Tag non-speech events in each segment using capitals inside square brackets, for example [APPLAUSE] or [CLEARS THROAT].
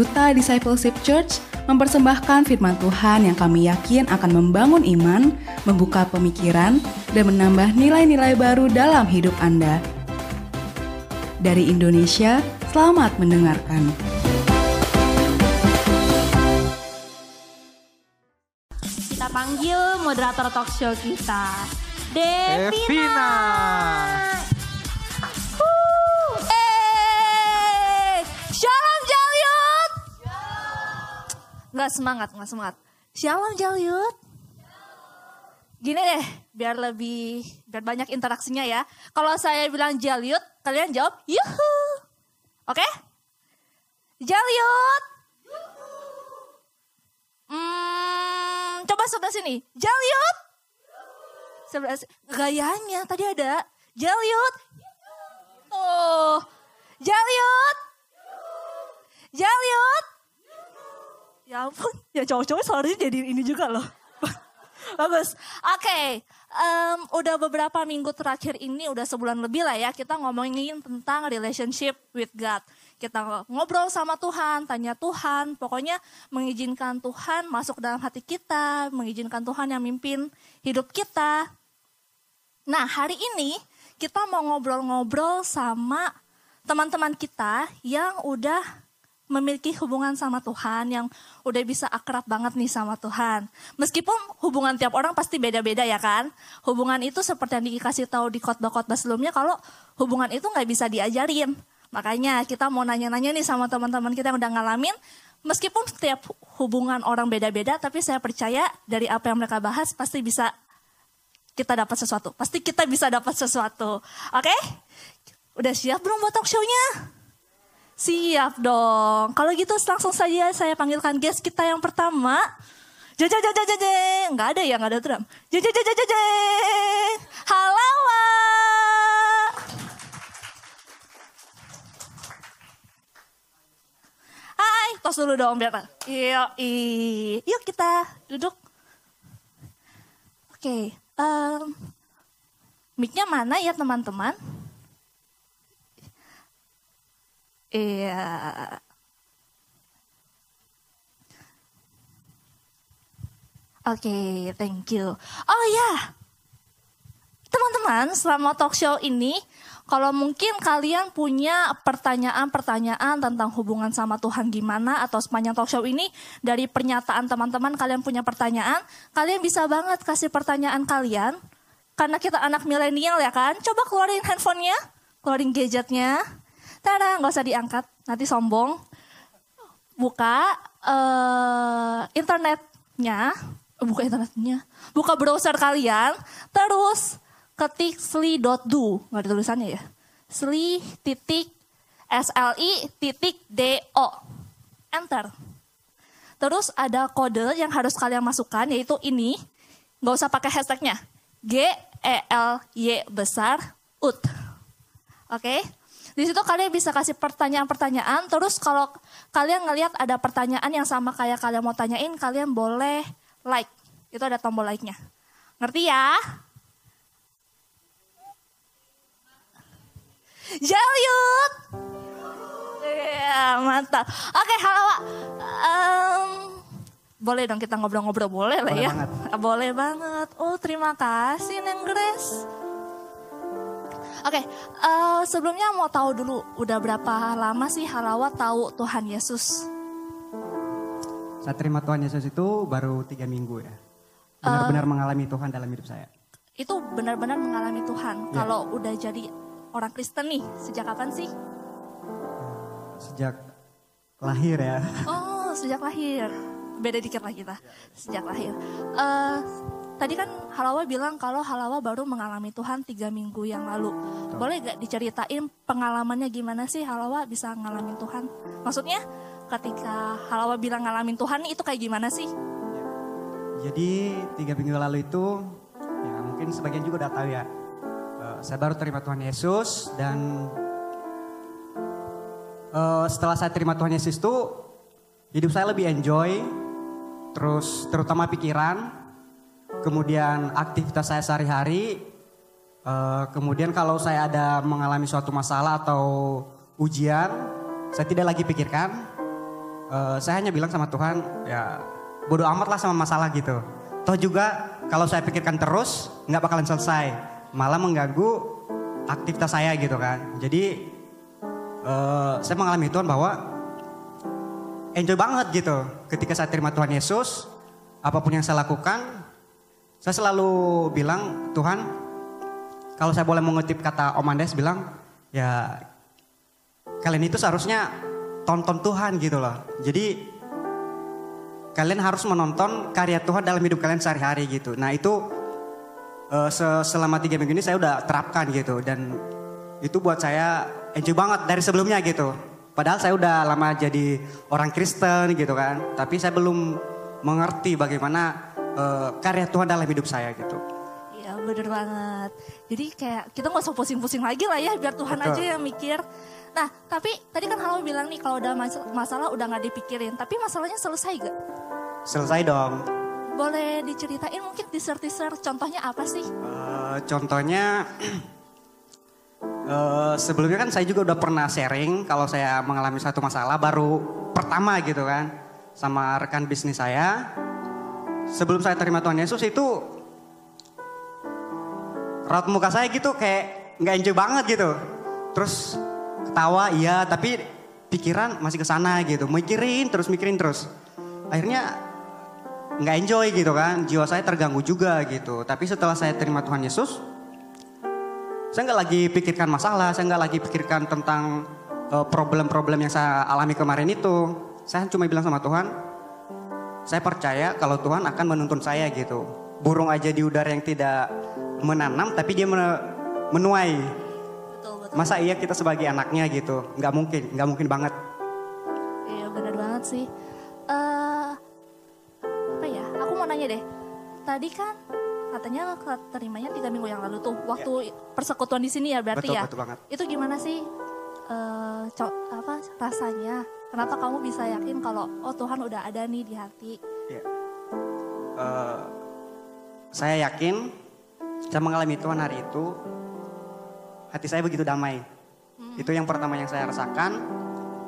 Duta Discipleship Church mempersembahkan firman Tuhan yang kami yakin akan membangun iman, membuka pemikiran, dan menambah nilai-nilai baru dalam hidup Anda. Dari Indonesia, selamat mendengarkan. Kita panggil moderator talk show kita, Devina. Devina. Nggak semangat, nggak semangat. Shalom Jalyut. Gini deh, biar lebih, biar banyak interaksinya ya. Kalau saya bilang Jalyut, kalian jawab yuhu. Oke? Jalyut. Hmm, coba sebelah sini. Jalyut. Sebelah gayanya tadi ada. Jalyut. Tuh. Jalyut. Jalyut. Ya ampun, ya cowok-cowok suaranya jadi ini juga loh. [LAUGHS] Bagus. Oke, em, udah beberapa minggu terakhir ini, udah sebulan lebih lah ya, kita ngomongin tentang relationship with God. Kita ngobrol sama Tuhan, tanya Tuhan, pokoknya mengizinkan Tuhan masuk dalam hati kita, mengizinkan Tuhan yang mimpin hidup kita. Nah, hari ini kita mau ngobrol-ngobrol sama teman-teman kita yang udah memiliki hubungan sama Tuhan, yang udah bisa akrab banget nih sama Tuhan. Meskipun hubungan tiap orang pasti beda-beda ya kan. Hubungan itu seperti yang dikasih tahu di khotbah-khotbah sebelumnya, kalau hubungan itu nggak bisa diajarin. Makanya kita mau nanya-nanya nih sama teman-teman kita yang udah ngalamin, meskipun setiap hubungan orang beda-beda, tapi saya percaya dari apa yang mereka bahas pasti bisa kita dapat sesuatu. Pasti kita bisa dapat sesuatu. Oke? Udah siap belum buat talk show-nya? Siap dong. Kalau gitu langsung saja saya panggilkan guest kita yang pertama. Jaja. Enggak ada ya, enggak ada drum. Jaja. Halawa. Hai, tos dulu dong biar. Yuk, yuk kita duduk. Oke, em, mic-nya mana ya teman-teman? Iya. Oke, thank you. Oh ya, teman-teman, selama talk show ini, kalau mungkin kalian punya pertanyaan-pertanyaan tentang hubungan sama Tuhan gimana, atau sepanjang talk show ini, dari pernyataan teman-teman kalian punya pertanyaan, kalian bisa banget kasih pertanyaan kalian, karena kita anak milenial ya kan, coba keluarin handphonenya, keluarin gadgetnya, Tada, nggak usah diangkat, nanti sombong. Buka eh, internetnya, eh, buka internetnya, buka browser kalian, terus ketik sli.do, nggak ada tulisannya ya. Sli titik SLI titik DO. Enter. Terus ada kode yang harus kalian masukkan yaitu ini. Nggak usah pakai hashtagnya. G E L Y besar UT. Oke. Di situ kalian bisa kasih pertanyaan-pertanyaan. Terus kalau kalian ngelihat ada pertanyaan yang sama kayak kalian mau tanyain, kalian boleh like. Itu ada tombol like-nya. Ngerti ya? Jalyut. Iya, mantap. Oke, halo, Wak. Em, boleh dong kita ngobrol-ngobrol, boleh lah Boleh ya? banget. Boleh banget. Oh, terima kasih, Neng Grace. Oke, eh, sebelumnya mau tahu dulu, udah berapa lama sih Halawa tahu Tuhan Yesus? Saya terima Tuhan Yesus itu baru tiga minggu ya. Benar-benar mengalami Tuhan dalam hidup saya. Itu benar-benar mengalami Tuhan. Ya. Kalau udah jadi orang Kristen nih, sejak kapan sih? Sejak lahir ya. Oh, sejak lahir. Beda dikit lah kita. Sejak lahir. Eh, tadi kan Halawa bilang kalau Halawa baru mengalami Tuhan tiga minggu yang lalu. Boleh gak diceritain pengalamannya gimana sih Halawa bisa ngalamin Tuhan? Maksudnya ketika Halawa bilang ngalamin Tuhan itu kayak gimana sih? Jadi tiga minggu lalu itu, ya mungkin sebagian juga udah tahu ya. eh, saya baru terima Tuhan Yesus dan eh, setelah saya terima Tuhan Yesus itu hidup saya lebih enjoy, terus terutama pikiran, kemudian aktivitas saya sehari-hari, eh, kemudian kalau saya ada mengalami suatu masalah atau ujian, saya tidak lagi pikirkan, eh, saya hanya bilang sama Tuhan ya bodoh amat lah sama masalah gitu. Toh juga kalau saya pikirkan terus nggak bakalan selesai, malah mengganggu aktivitas saya gitu kan. Jadi eh, saya mengalami Tuhan bahwa enjoy banget gitu ketika saya terima Tuhan Yesus, apa pun yang saya lakukan, saya selalu bilang Tuhan, kalau saya boleh mengutip kata Om Andes bilang, ya kalian itu seharusnya tonton Tuhan gitu loh. Jadi kalian harus menonton karya Tuhan dalam hidup kalian sehari-hari gitu. Nah itu uh, selama tiga minggu ini saya udah terapkan gitu dan itu buat saya enjoy banget dari sebelumnya gitu. Padahal saya udah lama jadi orang Kristen gitu kan, tapi saya belum mengerti bagaimana uh, karya Tuhan dalam hidup saya gitu. Iya bener banget. Jadi kayak kita nggak usah pusing-pusing lagi lah ya, biar Tuhan Betul. aja yang mikir. Nah, tapi tadi kan Halo bilang nih kalau udah mas masalah udah nggak dipikirin, tapi masalahnya selesai gak? Selesai dong. Boleh diceritain mungkin teaser-teaser contohnya apa sih? Uh, contohnya uh, [CLEARS THROAT] sebelumnya kan saya juga udah pernah sharing kalau saya mengalami satu masalah baru pertama gitu kan sama rekan bisnis saya. Sebelum saya terima Tuhan Yesus itu raut muka saya gitu kayak nggak enjoy banget gitu. Terus ketawa iya tapi pikiran masih ke sana gitu. Mikirin terus mikirin terus. Akhirnya nggak enjoy gitu kan. Jiwa saya terganggu juga gitu. Tapi setelah saya terima Tuhan Yesus saya nggak lagi pikirkan masalah saya nggak lagi pikirkan tentang uh, problem-problem yang saya alami kemarin itu. Saya cuma bilang sama Tuhan saya percaya kalau Tuhan akan menuntun saya gitu. Burung aja di udara yang tidak menanam tapi dia menuai. Masa iya kita sebagai anaknya gitu? Nggak mungkin nggak mungkin banget. Iya benar banget sih. Uh, apa ya? Aku mau nanya deh. Tadi kan katanya terimanya tiga minggu yang lalu tuh waktu ya. persekutuan di sini ya berarti betul, ya? betul banget. itu gimana sih uh, apa rasanya kenapa kamu bisa yakin kalau oh Tuhan udah ada nih di hati ya. uh, saya yakin saya mengalami Tuhan hari itu hati saya begitu damai. Hmm. Itu yang pertama yang saya rasakan.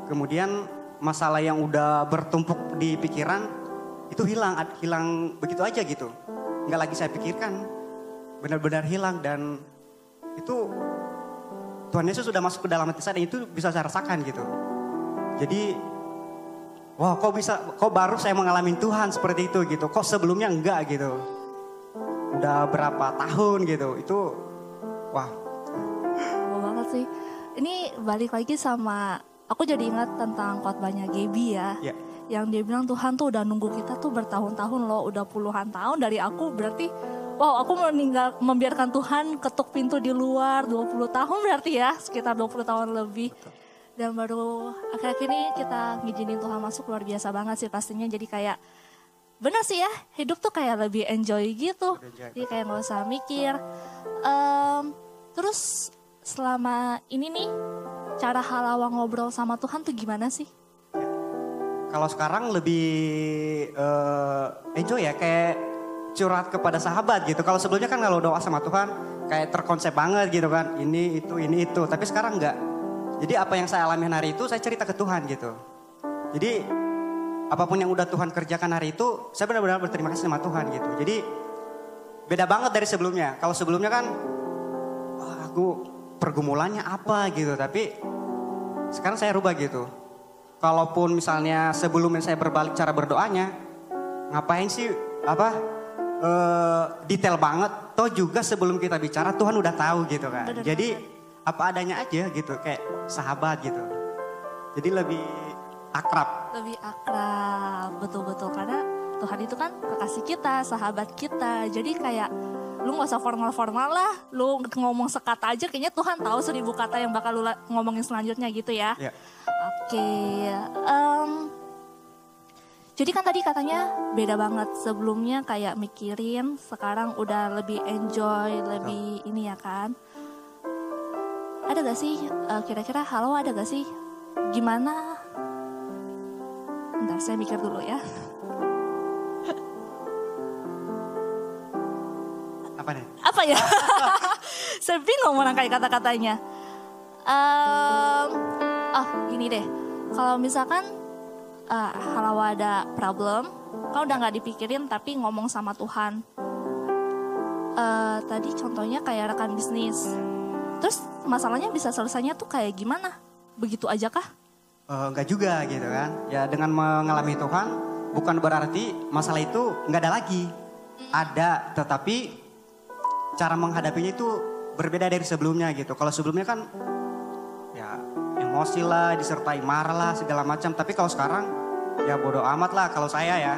Kemudian masalah yang udah bertumpuk di pikiran itu hilang, hilang begitu aja gitu. Nggak lagi saya pikirkan, benar-benar hilang dan itu Tuhan Yesus sudah masuk ke dalam hati saya dan itu bisa saya rasakan gitu. Jadi, wah kok bisa, kok baru saya mengalami Tuhan seperti itu gitu. Kok sebelumnya enggak gitu. Udah berapa tahun gitu. Itu, wah sih. Ini balik lagi sama aku jadi ingat tentang khotbahnya Gaby ya. Yeah. Yang dia bilang Tuhan tuh udah nunggu kita tuh bertahun-tahun loh, udah puluhan tahun dari aku berarti wow aku meninggal membiarkan Tuhan ketuk pintu di luar 20 tahun berarti ya, sekitar 20 tahun lebih. Betul. Dan baru akhir-akhir ini kita ngizinin Tuhan masuk luar biasa banget sih pastinya jadi kayak bener sih ya hidup tuh kayak lebih enjoy gitu jadi kayak nggak usah mikir um, terus selama ini nih cara halawa ngobrol sama Tuhan tuh gimana sih? Kalau sekarang lebih uh, enjoy ya kayak curhat kepada sahabat gitu. Kalau sebelumnya kan kalau doa sama Tuhan kayak terkonsep banget gitu kan. Ini itu ini itu. Tapi sekarang enggak. Jadi apa yang saya alami hari itu saya cerita ke Tuhan gitu. Jadi apa pun yang udah Tuhan kerjakan hari itu saya benar-benar berterima kasih sama Tuhan gitu. Jadi beda banget dari sebelumnya. Kalau sebelumnya kan oh, aku pergumulannya apa gitu. Tapi sekarang saya rubah gitu. Kalaupun misalnya sebelumnya saya berbalik cara berdoanya, ngapain sih apa uh, detail banget. Toh juga sebelum kita bicara Tuhan udah tahu gitu kan. Bener, Jadi apa adanya aja gitu kayak sahabat gitu. Jadi lebih akrab. Lebih akrab, betul-betul karena Tuhan itu kan kekasih kita, sahabat kita. Jadi kayak lu gak usah formal-formal lah, lu ngomong sekata aja kayaknya Tuhan tahu seribu kata yang bakal lu ngomongin selanjutnya gitu ya. Yeah. Oke, okay. um, jadi kan tadi katanya beda banget sebelumnya kayak mikirin, sekarang udah lebih enjoy, lebih oh. ini ya kan. Ada gak sih uh, kira-kira halo ada gak sih gimana? Bentar saya mikir dulu ya. Apa nih? Apa ya? [LAUGHS] Saya bingung merangkai kata-katanya. Um, oh gini deh, kalau misalkan uh, kalau ada problem, kau udah nggak dipikirin tapi ngomong sama Tuhan. Uh, tadi contohnya kayak rekan bisnis. Terus masalahnya bisa selesainya tuh kayak gimana? Begitu aja kah? Uh, enggak juga gitu kan. Ya dengan mengalami Tuhan bukan berarti masalah itu nggak ada lagi. Ada, tetapi cara menghadapinya itu berbeda dari sebelumnya gitu. Kalau sebelumnya kan ya emosi lah, disertai marah lah segala macam. Tapi kalau sekarang ya bodoh amat lah kalau saya ya.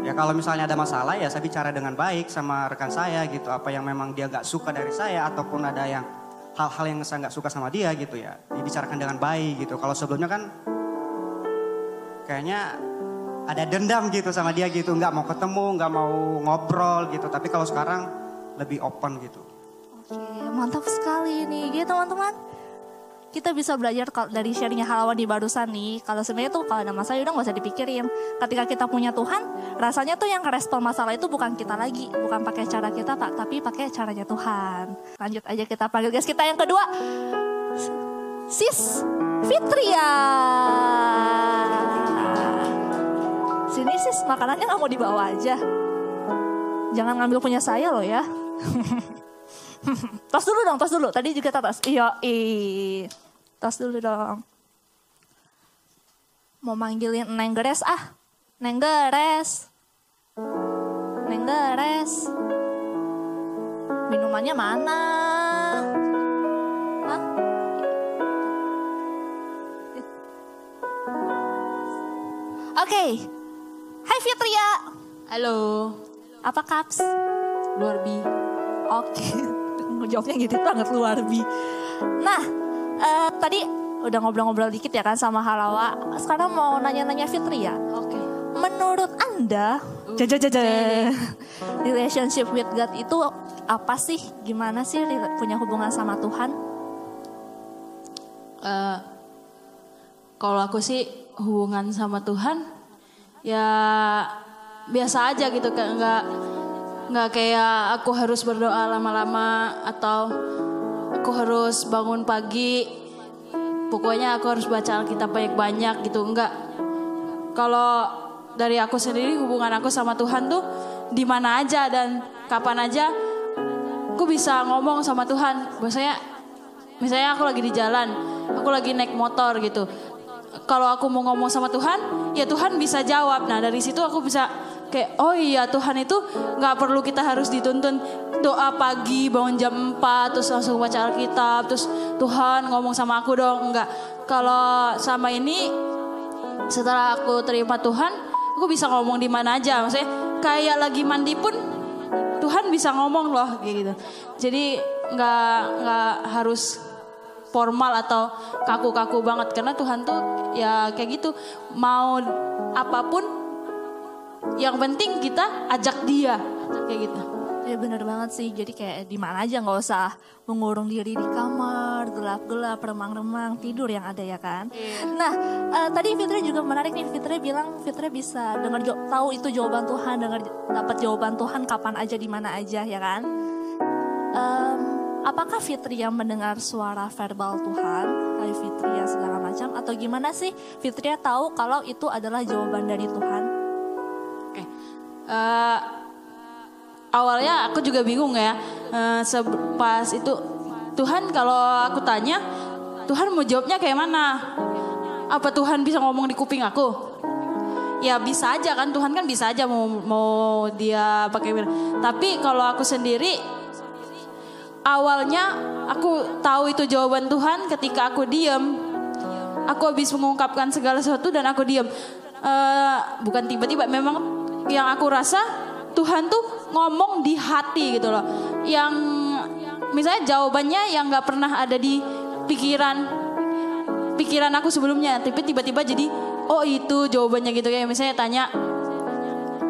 Ya kalau misalnya ada masalah ya saya bicara dengan baik sama rekan saya gitu. Apa yang memang dia nggak suka dari saya ataupun ada yang hal-hal yang saya nggak suka sama dia gitu ya. Dibicarakan dengan baik gitu. Kalau sebelumnya kan kayaknya ada dendam gitu sama dia gitu. Nggak mau ketemu, nggak mau ngobrol gitu. Tapi kalau sekarang lebih open gitu. Oke, mantap sekali nih. Gitu teman-teman kita bisa belajar dari sharingnya halawan di barusan nih. Kalau sebenarnya tuh kalau ada masalah udah gak usah dipikirin. Ketika kita punya Tuhan, rasanya tuh yang respon masalah itu bukan kita lagi, bukan pakai cara kita pak, tapi pakai caranya Tuhan. Lanjut aja kita panggil guys kita yang kedua, Sis Fitria. Sini sis, makanannya nggak mau dibawa aja. Jangan ngambil punya saya loh ya. [LAUGHS] [LAUGHS] tos dulu dong, tos dulu. Tadi juga tos. Iya, i. Tos dulu dong. Mau manggilin Neng Geres ah. Neng Geres. Neng Geres. Minumannya mana? Hah? Oke. Okay. Hai Fitria. Halo. Apa kaps? Luar bi. Oke. Okay [LAUGHS] jawabnya gitu banget luar bi. Nah, uh, tadi udah ngobrol-ngobrol dikit ya kan sama Halawa. Sekarang mau nanya-nanya Fitri ya. Oke. Okay. Menurut Anda, uh, jajajaja, relationship with God itu apa sih? Gimana sih punya hubungan sama Tuhan? Uh, kalau aku sih hubungan sama Tuhan ya biasa aja gitu kayak nggak nggak kayak aku harus berdoa lama-lama atau aku harus bangun pagi. Pokoknya aku harus baca Alkitab banyak-banyak gitu enggak kalau dari aku sendiri hubungan aku sama Tuhan tuh di mana aja dan kapan aja aku bisa ngomong sama Tuhan. Misalnya misalnya aku lagi di jalan aku lagi naik motor gitu. Kalau aku mau ngomong sama Tuhan ya Tuhan bisa jawab. Nah dari situ aku bisa kayak oh iya Tuhan itu nggak perlu kita harus dituntun. Doa pagi bangun jam 4 terus langsung baca Alkitab terus Tuhan ngomong sama aku dong. Enggak kalau sama ini setelah aku terima Tuhan aku bisa ngomong di mana aja. Maksudnya kayak lagi mandi pun Tuhan bisa ngomong loh gitu. Jadi nggak nggak harus formal atau kaku-kaku banget. Karena Tuhan tuh ya kayak gitu. Mau apa pun yang penting kita ajak dia. Kayak gitu. Ya bener banget sih. Jadi kayak di mana aja nggak usah mengurung diri di kamar gelap-gelap remang-remang tidur yang ada ya kan? Yeah. nah uh, tadi Fitri juga menarik nih. Fitri bilang Fitri bisa dengar tahu itu jawaban Tuhan dengar dapat jawaban Tuhan kapan aja di mana aja ya kan? Um, apakah Fitri yang mendengar suara verbal Tuhan? Hai Fitri ya segala macam. Atau gimana sih? Fitri tahu kalau itu adalah jawaban dari Tuhan uh, awalnya aku juga bingung ya. Uh, pas itu Tuhan kalau aku tanya Tuhan mau jawabnya kayak mana? Apa Tuhan bisa ngomong di kuping aku? Ya bisa aja kan Tuhan kan bisa aja mau mau dia pakai tapi kalau aku sendiri awalnya aku tahu itu jawaban Tuhan ketika aku diem. Aku habis mengungkapkan segala sesuatu dan aku diem. Uh, bukan tiba-tiba memang yang aku rasa Tuhan tuh ngomong di hati gitu loh. Yang misalnya jawabannya yang nggak pernah ada di pikiran pikiran aku sebelumnya, tapi tiba-tiba jadi oh itu jawabannya gitu. Kayak misalnya tanya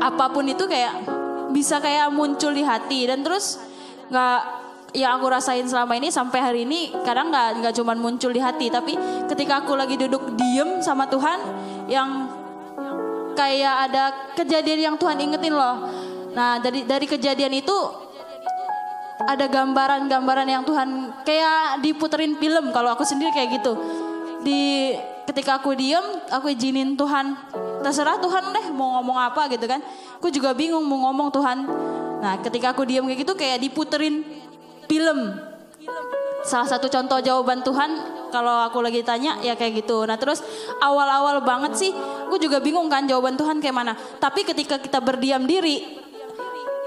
apa pun itu kayak bisa kayak muncul di hati. Dan terus nggak yang aku rasain selama ini sampai hari ini kadang nggak nggak cuman muncul di hati. Tapi ketika aku lagi duduk diem sama Tuhan yang kayak ada kejadian yang Tuhan ingetin loh. Nah dari dari kejadian itu ada gambaran-gambaran yang Tuhan kayak diputerin film kalau aku sendiri kayak gitu. di ketika aku diem aku izinin Tuhan terserah Tuhan deh mau ngomong apa gitu kan aku juga bingung mau ngomong Tuhan nah ketika aku diem kayak gitu kayak diputerin film salah satu contoh jawaban Tuhan kalau aku lagi tanya ya kayak gitu nah terus awal-awal banget sih aku juga bingung kan jawaban Tuhan kayak mana tapi ketika kita berdiam diri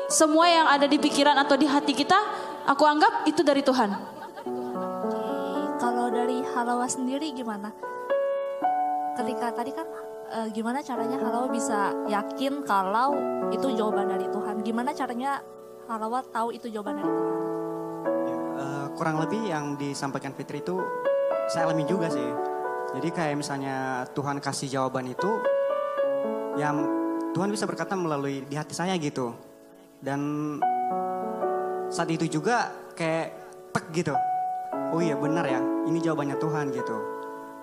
semua yang ada di pikiran atau di hati kita aku anggap itu dari Tuhan kalau dari Halawa sendiri gimana? Ketika tadi kan eh, gimana caranya Halawa bisa yakin kalau itu jawaban dari Tuhan? Gimana caranya Halawa tahu itu jawaban dari Tuhan? Eh, kurang lebih yang disampaikan Fitri itu saya alami juga sih. Jadi kayak misalnya Tuhan kasih jawaban itu yang Tuhan bisa berkata melalui di hati saya gitu. Dan saat itu juga kayak tek gitu. Oh iya benar ya, ini jawabannya Tuhan gitu.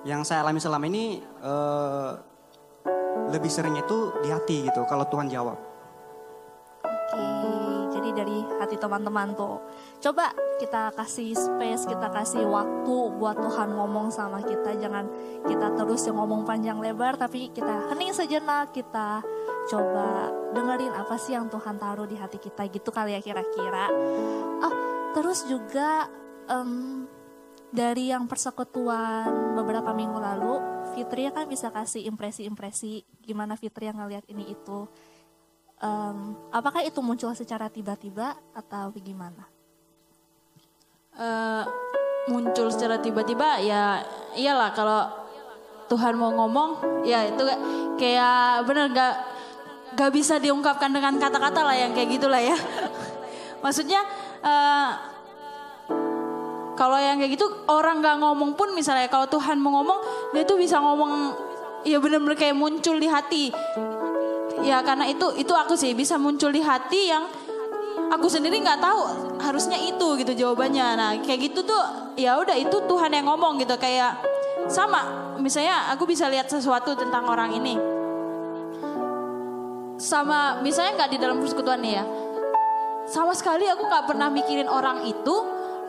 Yang saya alami selama ini eh, lebih seringnya itu di hati gitu kalau Tuhan jawab. Jadi dari hati teman-teman tuh. Coba kita kasih space, kita kasih waktu buat Tuhan ngomong sama kita. Jangan kita terus yang ngomong panjang lebar, tapi kita hening sejenak, kita coba dengerin apa sih yang Tuhan taruh di hati kita gitu kali ya kira-kira. Oh, terus juga em, dari yang persekutuan beberapa minggu lalu, Fitri kan bisa kasih impresi-impresi gimana Fitri yang ngeliat ini itu. Em, apakah itu muncul secara tiba-tiba atau gimana? Eh, muncul secara tiba-tiba ya iyalah kalau Tuhan mau ngomong ya itu kayak- bener gak gak bisa diungkapkan dengan kata-kata lah yang kayak gitulah ya [LAUGHS] maksudnya eh, kalau yang kayak gitu orang gak ngomong pun misalnya kalau Tuhan mau ngomong dia tuh bisa ngomong ya bener-bener kayak muncul di hati ya karena itu itu aku sih bisa muncul di hati yang aku sendiri nggak tahu harusnya itu gitu jawabannya. Nah kayak gitu tuh ya udah itu Tuhan yang ngomong gitu. Kayak sama misalnya aku bisa lihat sesuatu tentang orang ini. Sama misalnya nggak di dalam persekutuan nih ya. Sama sekali aku nggak pernah mikirin orang itu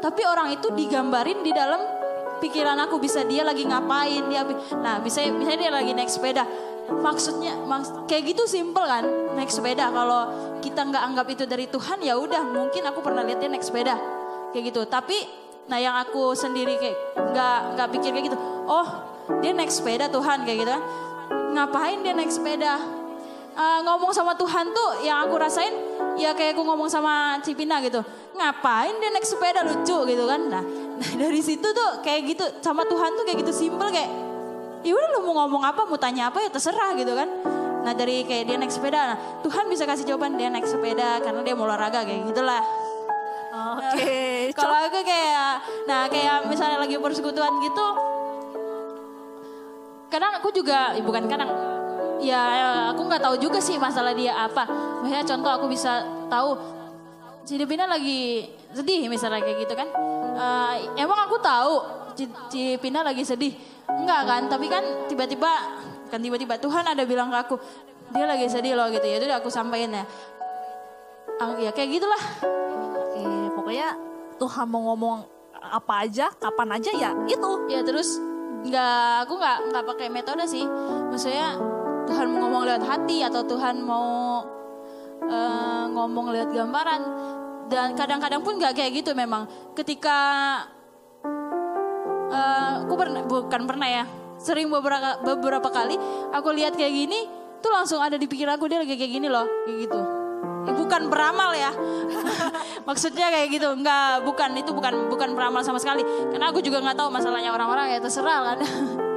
tapi orang itu digambarin di dalam pikiran aku bisa dia lagi ngapain dia nah misalnya misalnya dia lagi naik sepeda. Maksudnya maks- kayak gitu simple kan naik sepeda. Kalau kita nggak anggap itu dari Tuhan ya udah mungkin aku pernah lihat dia naik sepeda. Kayak gitu. Tapi nah yang aku sendiri kayak nggak nggak pikir kayak gitu. Oh dia naik sepeda Tuhan kayak gitu kan. Ngapain dia naik sepeda Eh, ngomong sama Tuhan tuh yang aku rasain ya kayak aku ngomong sama Cipina gitu ngapain dia naik sepeda lucu? gitu kan. Nah, nah [LAUGHS] dari situ tuh kayak gitu sama Tuhan tuh kayak gitu simple kayak ya udah lu mau ngomong apa mau tanya apa ya terserah gitu kan. Nah dari kayak dia naik sepeda nah, Tuhan bisa kasih jawaban dia naik sepeda karena dia mau olahraga kayak gitulah. Oke, [LAUGHS] kalau aku kayak nah kayak misalnya lagi persekutuan gitu kadang aku juga eh, bukan kadang ya aku nggak tahu juga sih masalah dia apa. Misalnya contoh aku bisa tahu si Devina lagi sedih misalnya kayak gitu kan. Eh, emang aku tahu Ci- Cipina lagi sedih? Enggak kan tapi kan tiba-tiba kan tiba-tiba Tuhan ada bilang ke aku dia lagi sedih loh gitu. Ya itu aku sampaikan ya. Ah, ya kayak gitulah. Oke, pokoknya Tuhan mau ngomong apa aja, kapan aja ya itu. ya terus nggak aku nggak nggak pakai metode sih. Maksudnya Tuhan mau ngomong lewat hati atau Tuhan mau eh, ngomong lewat gambaran. Dan kadang-kadang pun nggak kayak gitu memang. Ketika eh, aku pernah bukan pernah ya sering beberapa beberapa kali aku lihat kayak gini tuh langsung ada di pikiran aku dia lagi kayak gini loh kayak gitu. Bukan beramal ya. [LAUGHS] Maksudnya kayak gitu nggak bukan itu bukan bukan beramal sama sekali. Karena aku juga nggak tahu masalahnya orang-orang ya terserah kan [LAUGHS]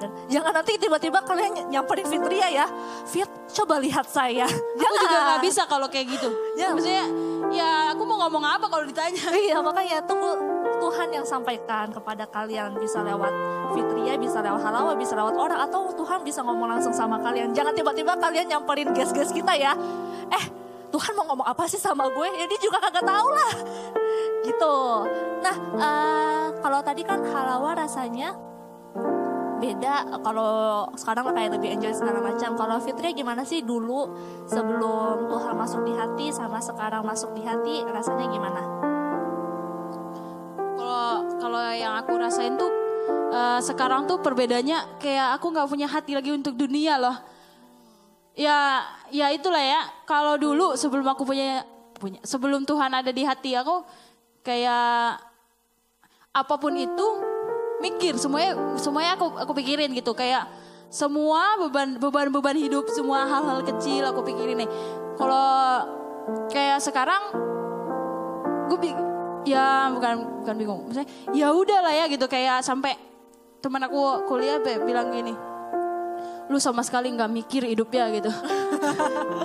Benar-benar. Jangan nanti tiba-tiba kalian ny- nyamperin Fitria ya. Fit, coba lihat saya. aku [LAUGHS] juga nggak bisa kalau kayak gitu Ya. maksudnya ya aku mau ngomong apa kalau ditanya [LAUGHS] Iya, makanya tunggu Tuhan yang sampaikan kepada kalian bisa lewat Fitria, bisa lewat Halawa, bisa lewat orang atau Tuhan bisa ngomong langsung sama kalian. Jangan tiba-tiba kalian nyamperin guest-guest kita ya. Eh, Tuhan mau ngomong apa sih sama gue? Ya dia juga kagak tahu lah. Gitu. Nah, eh, kalau tadi kan Halawa rasanya beda kalau sekarang kayak lebih enjoy segala macam kalau Fitria gimana sih dulu sebelum Tuhan masuk di hati sama sekarang masuk di hati rasanya gimana kalau kalau yang aku rasain tuh Eh, sekarang tuh perbedaannya kayak aku nggak punya hati lagi untuk dunia loh. Ya, ya itulah ya. Kalau dulu sebelum aku punya punya sebelum Tuhan ada di hati aku kayak apa pun itu mikir semuanya semuanya aku aku pikirin gitu. Kayak semua beban beban beban hidup semua hal-hal kecil aku pikirin nih. Kalau kayak sekarang gue ya bukan bukan bingung. Maksudnya ya udah lah ya gitu. Kayak sampai teman aku kuliah be, bilang gini lu sama sekali nggak mikir hidupnya gitu.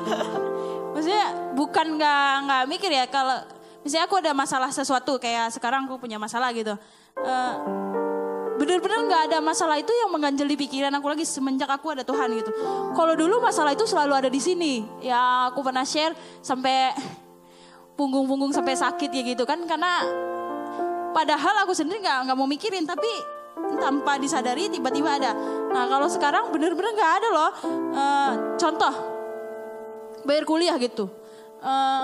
[LAUGHS] Maksudnya bukan nggak nggak mikir ya. Kalau misalnya aku ada masalah sesuatu kayak sekarang aku punya masalah gitu. Eh, bener-bener nggak ada masalah itu yang mengganjeli pikiran aku lagi semenjak aku ada Tuhan gitu. Kalau dulu masalah itu selalu ada di sini. Ya aku pernah share sampai punggung-punggung sampai sakit ya gitu kan karena padahal aku sendiri nggak nggak mau mikirin tapi tanpa disadari tiba-tiba ada. Nah kalau sekarang bener-bener nggak ada loh. Eh, contoh bayar kuliah gitu. Eh,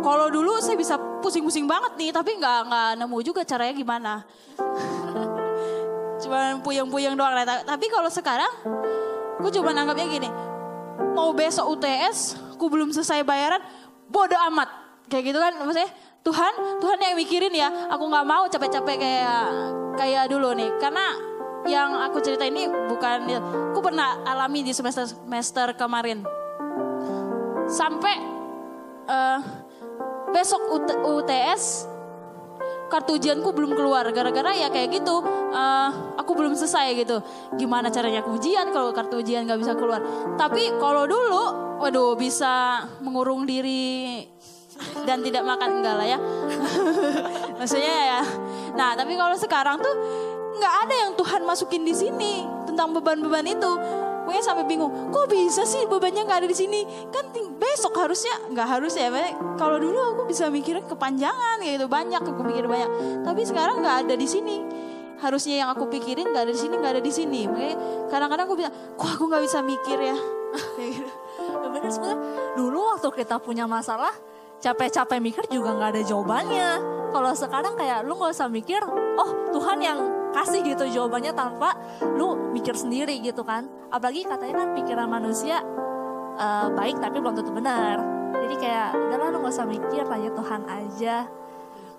kalau dulu saya bisa pusing-pusing banget nih, tapi nggak nggak nemu juga caranya gimana. Cuman puyeng-puyeng doang. Ta- Tapi kalau sekarang, gue cuma anggapnya gini, mau besok UTS, aku belum selesai bayaran, bodo amat. Kayak gitu kan, maksudnya Tuhan, Tuhan yang mikirin ya. Aku nggak mau capek-capek kayak kayak dulu nih, karena yang aku cerita ini bukan, aku pernah alami di semester semester kemarin sampai eh, besok UT- UTS kartu ujianku belum keluar. Gara-gara ya kayak gitu eh, aku belum selesai gitu. Gimana caranya aku ujian kalau kartu ujian nggak bisa keluar? Tapi kalau dulu waduh bisa mengurung diri dan tidak makan enggak lah ya. [LAUGHS] Maksudnya ya. Nah tapi kalau sekarang tuh nggak ada yang Tuhan masukin di sini tentang beban-beban itu Pokoknya sampai bingung, kok bisa sih bebannya nggak ada di sini? Kan besok harusnya nggak harus ya. Kalau dulu aku bisa mikirin kepanjangan gitu banyak aku mikir banyak. Tapi sekarang nggak ada di sini. Harusnya yang aku pikirin nggak ada di sini, nggak ada di sini. Makanya kadang-kadang aku bilang, kok aku nggak bisa mikir ya? Kayak [LAUGHS] gitu. Ya sebenarnya dulu waktu kita punya masalah capek-capek mikir juga nggak ada jawabannya. Kalau sekarang kayak lu nggak usah mikir, oh Tuhan yang kasih gitu jawabannya tanpa lu mikir sendiri gitu kan. Apalagi katanya kan pikiran manusia eh, baik tapi belum tentu benar. Jadi kayak udahlah lu nggak usah mikir tanya Tuhan aja.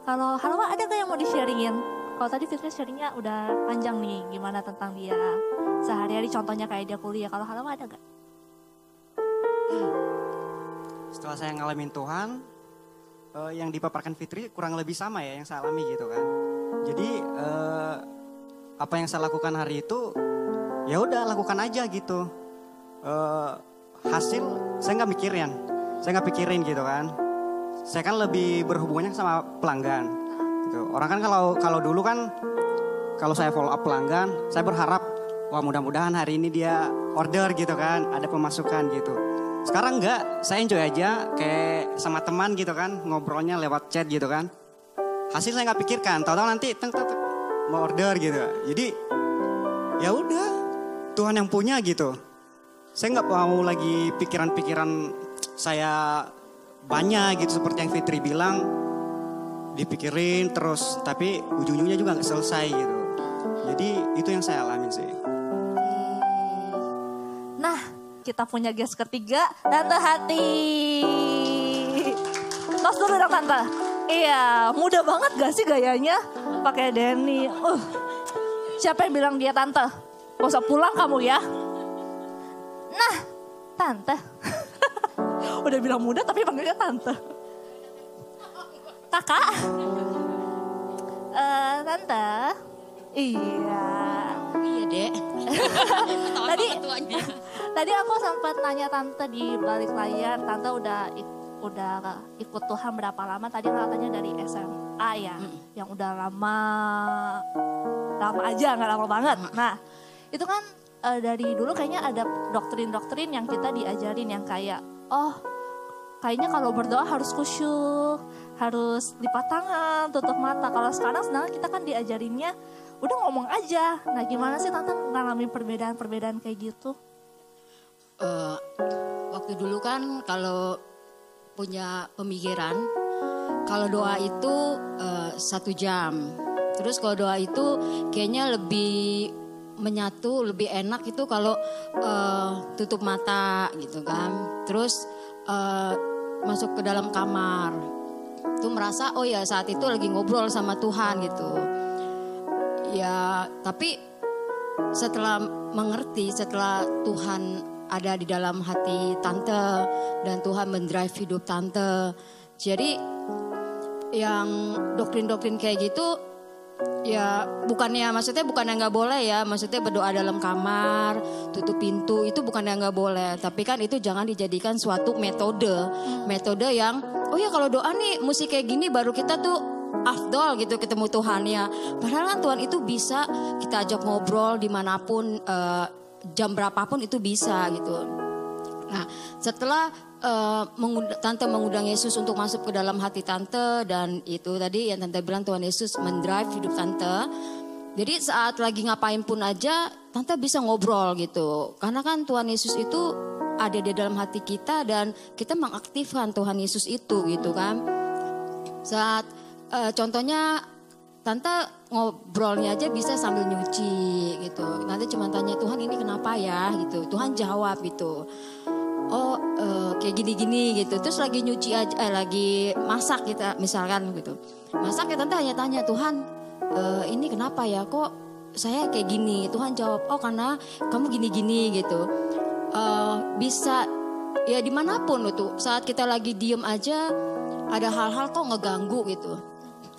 Kalau Halwa ada gak yang mau di-sharingin? Kalau tadi Fitri sharingnya udah panjang nih gimana tentang dia sehari-hari contohnya kayak dia kuliah. Kalau Halwa ada gak? Setelah saya ngalamin Tuhan, eh, yang dipaparkan Fitri kurang lebih sama ya yang saya alami gitu kan. Jadi eh, apa yang saya lakukan hari itu, ya udah lakukan aja gitu. Eh, hasil saya nggak mikirin, saya nggak pikirin gitu kan. Saya kan lebih berhubungannya sama pelanggan. Gitu. Orang kan kalau kalau dulu kan kalau saya follow up pelanggan, saya berharap wah mudah-mudahan hari ini dia order gitu kan, ada pemasukan gitu. Sekarang enggak, saya enjoy aja kayak sama teman gitu kan, ngobrolnya lewat chat gitu kan. Hasil saya nggak pikirkan, tahu-tahu nanti teng teng teng, mau order gitu. Jadi ya udah, Tuhan yang punya gitu. Saya nggak mau lagi pikiran-pikiran saya banyak gitu seperti yang Fitri bilang dipikirin terus tapi ujung-ujungnya juga nggak selesai gitu. Jadi itu yang saya alami sih. Nah, kita punya guest ketiga, Tante Hati. Tos dulu dong Tante. Iya, mudah banget gak sih gayanya? Pakai Denny. Uh, siapa yang bilang dia Tante? Gak usah pulang kamu ya. Nah, Tante. [LAUGHS] Udah bilang muda tapi panggilnya Tante. Kakak. Eh, Tante. Iya. Iya dek. Tadi. Tadi aku sempat nanya tante di balik layar, tante udah udah ikut Tuhan berapa lama? Tadi katanya dari SMA ya, yang udah lama, lama aja nggak lama banget. Nah, itu kan eh, dari dulu kayaknya ada doktrin-doktrin yang kita diajarin yang kayak, oh kayaknya kalau berdoa harus khusyuk, harus lipat tangan, tutup mata. Kalau sekarang sebenarnya kita kan diajarinnya udah ngomong aja. Nah gimana sih tante ngalamin perbedaan-perbedaan kayak gitu? Eh, waktu dulu kan kalau punya pemikiran, kalau doa itu eh, satu jam. Terus kalau doa itu kayaknya lebih menyatu, lebih enak itu kalau uh, tutup mata gitu kan. Terus uh, masuk ke dalam kamar. Itu merasa oh ya saat itu lagi ngobrol sama Tuhan gitu. Ya, tapi setelah mengerti, setelah Tuhan ada di dalam hati tante dan Tuhan mendrive hidup tante. Jadi yang doktrin-doktrin kayak gitu ya bukannya maksudnya bukan yang nggak boleh ya. Maksudnya berdoa dalam kamar tutup pintu itu bukan yang nggak boleh. Tapi kan itu jangan dijadikan suatu metode. Metode yang oh ya kalau doa nih mesti kayak gini baru kita tuh afdol gitu ketemu Tuhan ya. Padahal kan Tuhan itu bisa kita ajak ngobrol di mana pun uh, jam berapapun itu bisa gitu nah setelah uh, tante mengundang Yesus untuk masuk ke dalam hati tante dan itu tadi yang tante bilang Tuhan Yesus mendrive hidup tante. Jadi saat lagi ngapain pun aja tante bisa ngobrol gitu. Karena kan Tuhan Yesus itu ada di dalam hati kita dan kita mengaktifkan Tuhan Yesus itu gitu kan. Saat uh, contohnya tante ngobrolnya aja bisa sambil nyuci gitu. Nanti cuma tanya Tuhan ini kenapa ya gitu. Tuhan jawab gitu oh uh, kayak gini-gini gitu. Terus lagi nyuci aja eh, lagi masak kita misalkan gitu. Masak ya tante hanya tanya Tuhan uh, ini kenapa ya? Kok saya kayak gini? Tuhan jawab oh karena kamu gini-gini gitu. Uh, bisa ya di mana pun itu saat kita lagi diem aja ada hal-hal kok ngeganggu gitu.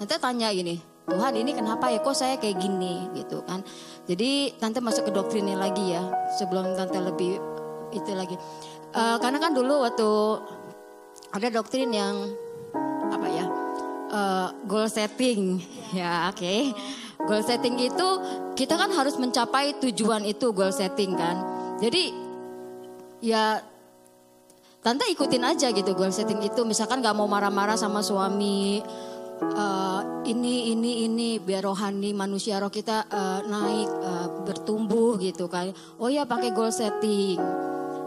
Nanti tanya gini Tuhan ini kenapa ya? Kok saya kayak gini? Gitu kan. Jadi tante masuk ke doktrinnya lagi ya sebelum tante lebih itu lagi Uh, karena kan dulu waktu ada doktrin yang apa ya uh, goal setting. [LAUGHS] Ya oke. Okay. goal setting itu kita kan harus mencapai tujuan itu goal setting kan. Jadi ya tante ikutin aja gitu goal setting itu. Misalkan nggak mau marah-marah sama suami uh, ini ini ini biar rohani manusia roh kita uh, naik uh, bertumbuh gitu kan. Oh ya pakai goal setting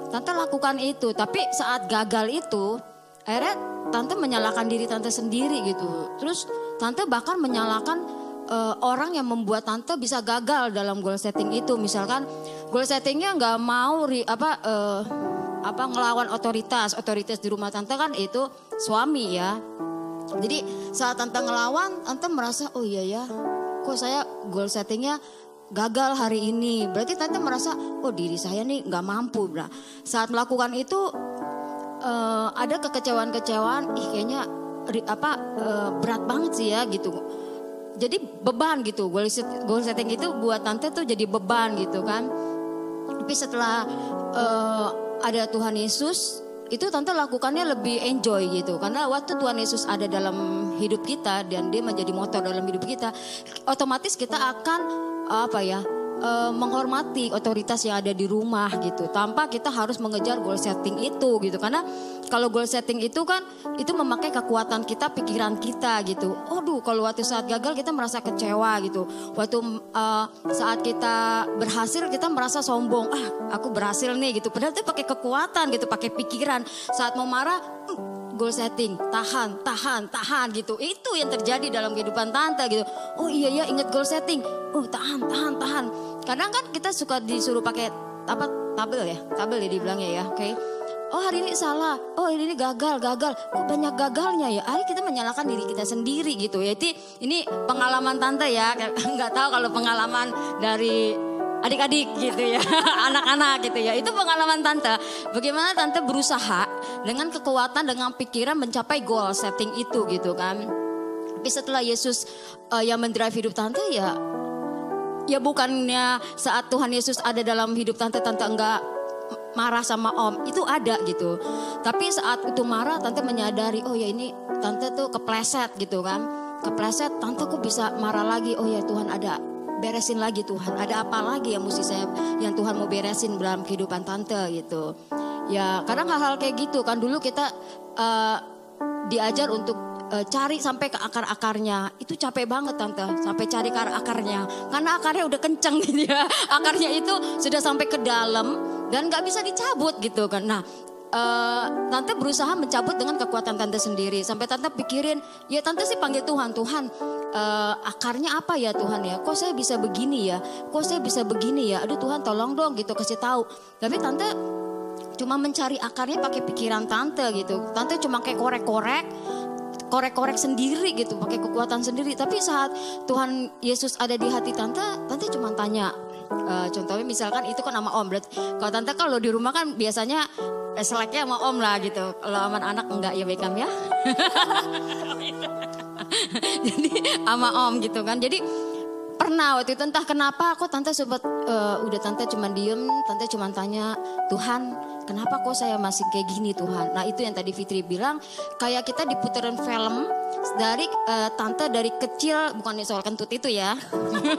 Tante lakukan itu, tapi saat gagal itu, akhirnya tante menyalahkan diri tante sendiri gitu. Terus tante bahkan menyalahkan uh, orang yang membuat tante bisa gagal dalam goal setting itu. Misalkan goal settingnya nggak mau ri, apa uh, apa ngelawan otoritas, otoritas di rumah tante kan itu suami ya. Jadi saat tante ngelawan, tante merasa oh iya ya, kok saya goal settingnya gagal hari ini. Berarti tante merasa, oh diri saya nih nggak mampu. Nah, saat melakukan itu uh, ada kekecewaan-kecewaan, ih kayaknya apa uh, berat banget sih ya gitu. Jadi beban gitu, goal, goal setting itu buat tante tuh jadi beban gitu kan. Tapi setelah uh, ada Tuhan Yesus, itu tante lakukannya lebih enjoy gitu karena waktu Tuhan Yesus ada dalam hidup kita dan dia menjadi motor dalam hidup kita otomatis kita akan apa ya uh, menghormati otoritas yang ada di rumah gitu tanpa kita harus mengejar goal setting itu gitu. Karena kalau goal setting itu kan itu memakai kekuatan kita pikiran kita gitu. Aduh kalau waktu saat gagal kita merasa kecewa gitu. Waktu uh, saat kita berhasil kita merasa sombong. Ah aku berhasil nih gitu. Padahal itu pakai kekuatan gitu pakai pikiran. Saat mau marah goal setting, tahan, tahan, tahan gitu. Itu yang terjadi dalam kehidupan tante gitu. Oh iya ya ingat goal setting. Oh tahan, tahan, tahan. Kadang kan kita suka disuruh pakai apa tabel ya, tabel ya dibilangnya ya, oke. Okay? Oh hari ini salah, oh ini gagal, gagal. Kok banyak gagalnya ya? Hari kita menyalahkan diri kita sendiri gitu ya. Jadi ini pengalaman tante ya, [LAUGHS] nggak tahu kalau pengalaman dari adik-adik gitu ya, [LAUGHS] anak-anak gitu ya. Itu pengalaman tante. Bagaimana tante berusaha dengan kekuatan, dengan pikiran mencapai goal setting itu gitu kan. Tapi setelah Yesus uh, yang mendrive hidup tante ya, ya bukannya saat Tuhan Yesus ada dalam hidup tante, tante enggak marah sama om itu ada gitu. Tapi saat itu marah tante menyadari oh ya ini tante tuh kepleset gitu kan. Kepleset tante kok bisa marah lagi oh ya Tuhan ada beresin lagi Tuhan. Ada apa lagi yang mesti saya yang Tuhan mau beresin dalam kehidupan tante gitu. Ya kadang hal-hal kayak gitu kan dulu kita uh, diajar untuk uh, cari sampai ke akar-akarnya. Itu capek banget tante, sampai cari ke akarnya. Karena akarnya udah kenceng [LAUGHS] gitu ya. Akarnya itu sudah sampai ke dalam dan nggak bisa dicabut gitu kan. Nah eh, tante berusaha mencabut dengan kekuatan tante sendiri. Sampai tante pikirin ya tante sih panggil Tuhan Tuhan eh, akarnya apa ya Tuhan ya? Kok saya bisa begini ya? Kok saya bisa begini ya? Aduh Tuhan tolong dong gitu kasih tahu. Tapi tante cuma mencari akarnya pakai pikiran tante gitu. Tante cuma kayak korek-korek korek-korek sendiri gitu pakai kekuatan sendiri. Tapi saat Tuhan Yesus ada di hati tante tante cuma tanya Eh, contohnya misalkan itu kan sama om berarti kalau tante kalau di rumah kan biasanya eh, seleknya sama om lah gitu. Kalau sama anak enggak ya Beckham ya. [LAUGHS] Jadi sama om gitu kan. Jadi pernah waktu itu entah kenapa kok tante sempat eh, udah tante cuman diem tante cuman tanya Tuhan kenapa kok saya masih kayak gini Tuhan? Nah itu yang tadi Fitri bilang kayak kita diputerin film dari eh, tante dari kecil bukan soal kentut itu ya.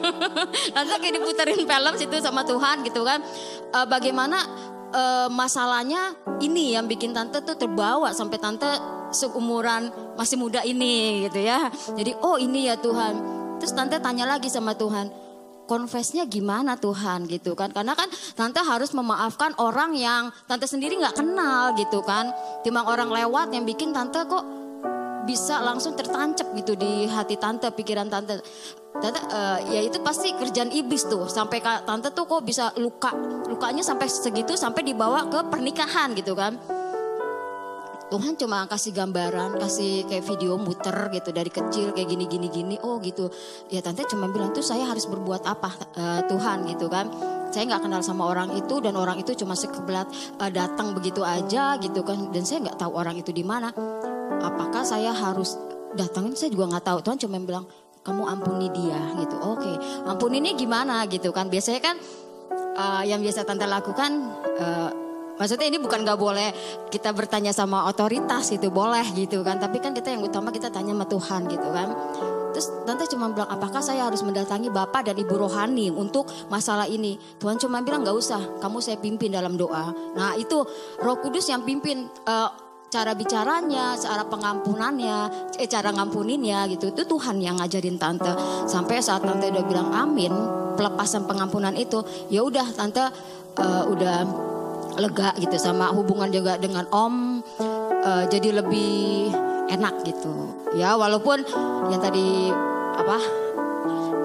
[LAUGHS] Tante kayak diputerin film situ sama Tuhan gitu kan. Eh, bagaimana eh, masalahnya ini yang bikin tante tuh terbawa sampai tante seumuran masih muda ini gitu ya. Jadi oh ini ya Tuhan. Terus tante tanya lagi sama Tuhan, confessnya gimana Tuhan gitu kan? Karena kan tante harus memaafkan orang yang tante sendiri nggak kenal gitu kan. Timbang orang lewat yang bikin tante kok bisa langsung tertancap gitu di hati tante, pikiran tante. Tante, eh, ya itu pasti kerjaan iblis tuh. Sampai tante tuh kok bisa luka, lukanya sampai segitu sampai dibawa ke pernikahan gitu kan. Tuhan cuma kasih gambaran, kasih kayak video muter gitu dari kecil kayak gini gini gini. Oh gitu. Ya tante cuma bilang tuh saya harus berbuat apa eh, Tuhan gitu kan. Saya nggak kenal sama orang itu dan orang itu cuma sekebelat eh, datang begitu aja gitu kan. Dan saya nggak tahu orang itu di mana. Apakah saya harus datangin? Saya juga nggak tahu. Tuhan cuma bilang kamu ampuni dia gitu. Oke, ampuninya gimana gitu kan. Biasanya kan eh, yang biasa tante lakukan eh, Maksudnya ini bukan nggak boleh kita bertanya sama otoritas itu boleh gitu kan. Tapi kan kita yang utama kita tanya sama Tuhan gitu kan. Terus tante cuma bilang apakah saya harus mendatangi bapak dan ibu rohani untuk masalah ini. Tuhan cuma bilang nggak usah, kamu saya pimpin dalam doa. Nah itu Roh Kudus yang pimpin eh, cara bicaranya, cara pengampunannya, eh, cara ngampuninnya gitu. Itu Tuhan yang ngajarin tante. Sampai saat tante udah bilang amin, pelepasan pengampunan itu, ya udah tante eh, udah lega gitu sama hubungan juga dengan om eh, jadi lebih enak gitu ya walaupun yang tadi apa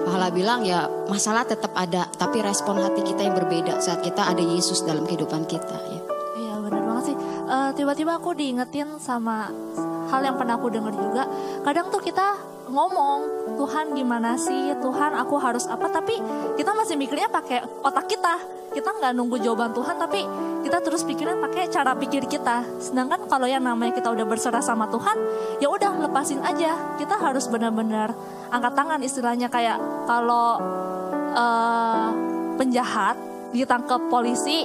Pahala bilang ya masalah tetap ada tapi respon hati kita yang berbeda saat kita ada Yesus dalam kehidupan kita ya. Iya benar banget sih. Eh, tiba-tiba aku diingetin sama hal yang pernah aku dengar juga. Kadang tuh kita ngomong Tuhan gimana sih? Tuhan aku harus apa? Tapi kita masih mikirnya pakai otak kita. Kita nggak nunggu jawaban Tuhan tapi kita terus pikirin pakai cara pikir kita. Sedangkan kalau yang namanya kita udah berserah sama Tuhan ya udah lepasin aja. Kita harus benar-benar angkat tangan istilahnya kayak kalau eh, penjahat ditangkap polisi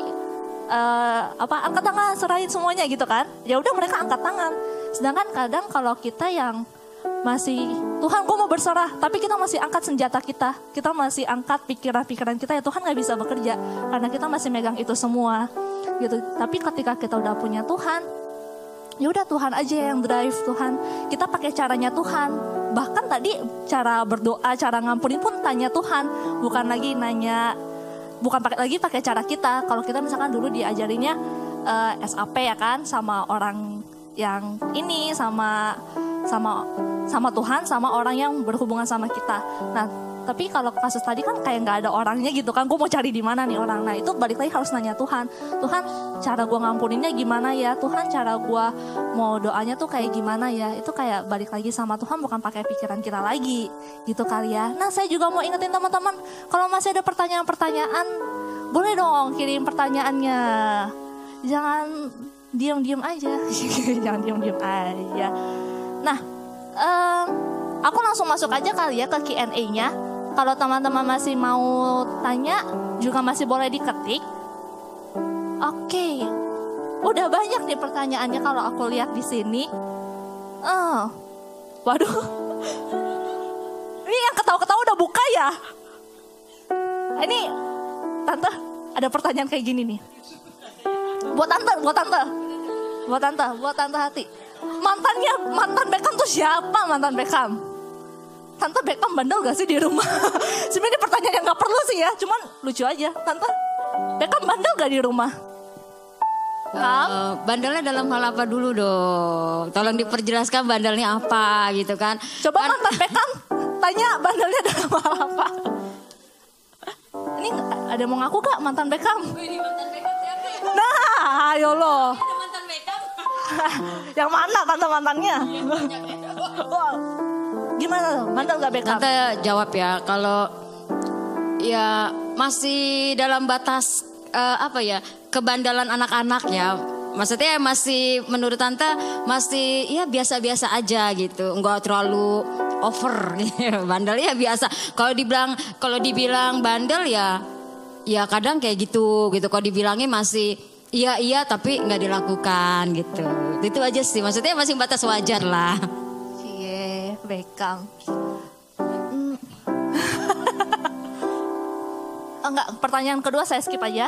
eh, apa angkat tangan serahin semuanya gitu kan? Ya udah mereka angkat tangan. Sedangkan kadang kalau kita yang masih Tuhan gue mau berserah tapi kita masih angkat senjata kita. Kita masih angkat pikiran-pikiran kita. Ya Tuhan nggak bisa bekerja karena kita masih megang itu semua gitu. Tapi ketika kita udah punya Tuhan ya udah Tuhan aja yang drive Tuhan. Kita pakai caranya Tuhan. Bahkan tadi cara berdoa cara ngampunin pun tanya Tuhan. Bukan lagi nanya bukan pakai lagi pakai cara kita. Kalau kita misalkan dulu diajarinya eh, SAP ya kan sama orang yang ini sama sama sama Tuhan sama orang yang berhubungan sama kita. Nah tapi kalau kasus tadi kan kayak nggak ada orangnya gitu kan gue mau cari di mana nih orang. Nah itu balik lagi harus nanya Tuhan. Tuhan cara gue ngampuninnya gimana ya? Tuhan cara gue mau doanya tuh kayak gimana ya? Itu kayak balik lagi sama Tuhan bukan pakai pikiran kita lagi. Gitu kali ya. Nah saya juga mau ingetin teman-teman kalau masih ada pertanyaan-pertanyaan boleh dong kirim pertanyaannya. Jangan diam-diam aja. [LAUGHS] Jangan diam-diam aja. Nah em, aku langsung masuk aja kali ya ke Q&A-nya kalau teman-teman masih mau tanya juga masih boleh diketik. Oke. Udah banyak nih pertanyaannya kalau aku lihat di sini. Eh waduh. Ini yang ketawa-ketawa udah buka ya? Ini tante ada pertanyaan kayak gini nih buat tante buat tante buat tante buat tante hati mantannya mantan Beckham tuh siapa mantan Beckham tante Beckham bandel gak sih di rumah [LAUGHS] sebenarnya pertanyaan yang nggak perlu sih ya cuman lucu aja tante Beckham bandel gak di rumah Kam? Eh, bandelnya dalam hal apa dulu dong? Tolong diperjelaskan bandelnya apa gitu kan? Coba mantan Beckham tanya bandelnya dalam hal apa? [LAUGHS] Ini ada mau ngaku gak mantan Beckham? Nah, ayo lo. [LAUGHS] yang mana mantan mantannya? Gimana lo? Mantan gak Beckham? Tante jawab ya kalau ya masih dalam batas eh, apa ya kebandalan anak-anak ya. Maksudnya masih menurut tante masih ya biasa-biasa aja gitu, nggak terlalu over gitu. [LAUGHS] Bandel ya biasa. Kalau dibilang kalau dibilang bandel ya ya kadang kayak gitu gitu. Kalau dibilangnya masih iya iya tapi nggak dilakukan gitu. Itu aja sih. Maksudnya masih batas wajar lah. Cie, Beckham. Hmm. Enggak, pertanyaan kedua saya skip aja.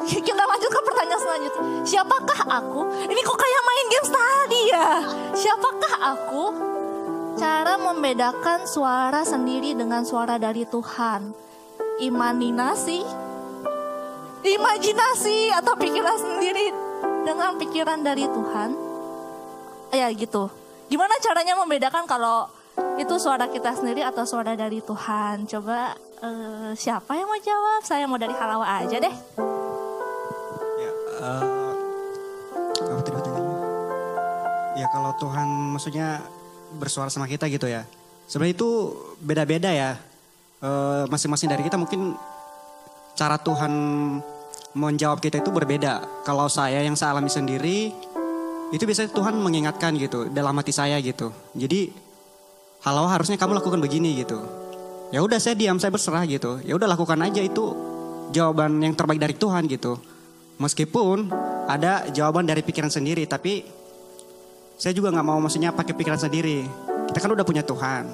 Kita lanjut ke pertanyaan selanjutnya. Siapakah aku? Ini kok kayak main games tadi ya? Siapakah aku? Cara membedakan suara sendiri dengan suara dari Tuhan. Imajinasi atau pikiran sendiri dengan pikiran dari Tuhan. Ya gitu. Gimana caranya membedakan kalau itu suara kita sendiri atau suara dari Tuhan? Coba eh, siapa yang mau jawab? Saya mau dari Halawa aja deh. Ya, eh, apa? Ya kalau Tuhan maksudnya bersuara sama kita gitu ya. Sebenarnya itu beda-beda ya. Eh, Masing-masing dari kita mungkin cara Tuhan menjawab kita itu berbeda. Kalau saya yang saya alami sendiri, itu biasanya Tuhan mengingatkan gitu dalam hati saya gitu. Jadi, halau harusnya kamu lakukan begini gitu. Ya udah saya diam, saya berserah gitu. Ya udah lakukan aja itu jawaban yang terbaik dari Tuhan gitu. Meskipun ada jawaban dari pikiran sendiri, tapi saya juga nggak mau maksudnya pakai pikiran sendiri. Kita kan udah punya Tuhan.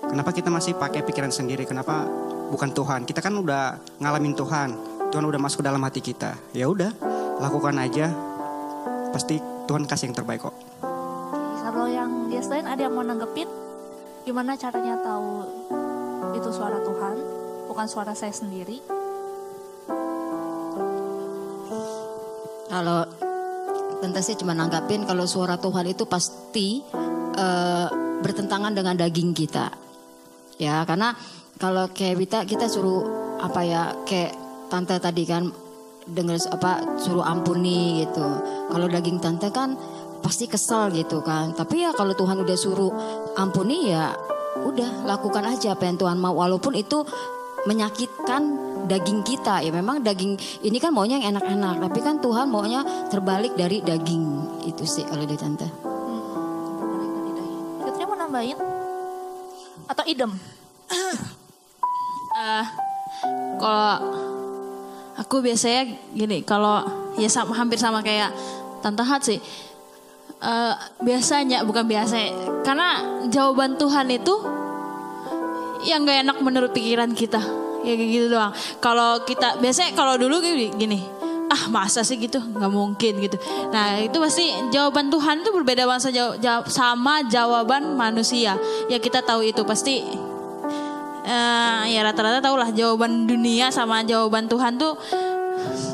Kenapa kita masih pakai pikiran sendiri? Kenapa bukan Tuhan? Kita kan udah ngalamin Tuhan. Tuhan udah masuk ke dalam hati kita. Ya udah, lakukan aja. Pasti Tuhan kasih yang terbaik kok. Kalau yang dia selain ada yang mau nanggepin, gimana caranya tahu itu suara Tuhan, bukan suara saya sendiri? Kalau tante sih cuma nanggapin kalau suara Tuhan itu pasti eh, bertentangan dengan daging kita. Ya, karena kalau kayak kita kita suruh apa ya kayak tante tadi kan dengar apa suruh ampuni gitu. Kalau daging tante kan pasti kesel gitu kan. Tapi ya kalau Tuhan udah suruh ampuni ya udah lakukan aja apa yang Tuhan mau walaupun itu menyakitkan daging kita ya memang daging ini kan maunya yang enak-enak tapi kan Tuhan maunya terbalik dari daging itu sih kalau dari tante Fitri mau nambahin? Atau idem? Eh, kalau aku biasanya gini, kalau ya sama hampir sama kayak Tante Hat sih. Eh, biasanya bukan biasa, karena jawaban Tuhan itu yang gak enak menurut pikiran kita. Ya kayak gitu doang. Kalau kita biasanya kalau dulu gini, gini ah masa sih gitu nggak mungkin gitu nah itu pasti jawaban Tuhan itu berbeda banget sama jawaban manusia ya kita tahu itu pasti eh, ya rata-rata tau lah jawaban dunia sama jawaban Tuhan tuh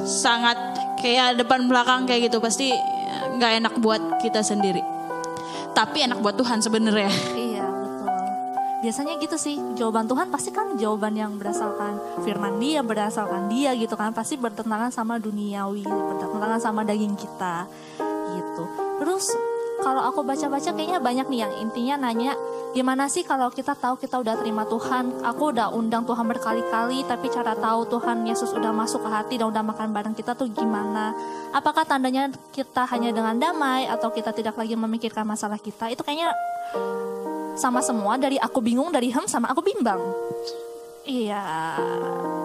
sangat kayak depan belakang kayak gitu pasti nggak enak buat kita sendiri tapi enak buat Tuhan sebenarnya Iya betul. Biasanya gitu sih jawaban Tuhan pasti kan jawaban yang berdasarkan firman Dia, berdasarkan Dia gitu kan pasti bertentangan sama duniawi, bertentangan sama daging kita gitu. Terus kalau aku baca-baca kayaknya banyak nih yang intinya nanya gimana sih kalau kita tahu kita udah terima Tuhan, aku udah undang Tuhan berkali-kali tapi cara tahu Tuhan Yesus udah masuk ke hati dan udah makan bareng kita tuh gimana? Apakah tandanya kita hanya dengan damai atau kita tidak lagi memikirkan masalah kita? Itu kayaknya sama semua dari aku bingung dari hem sama aku bimbang. Iya,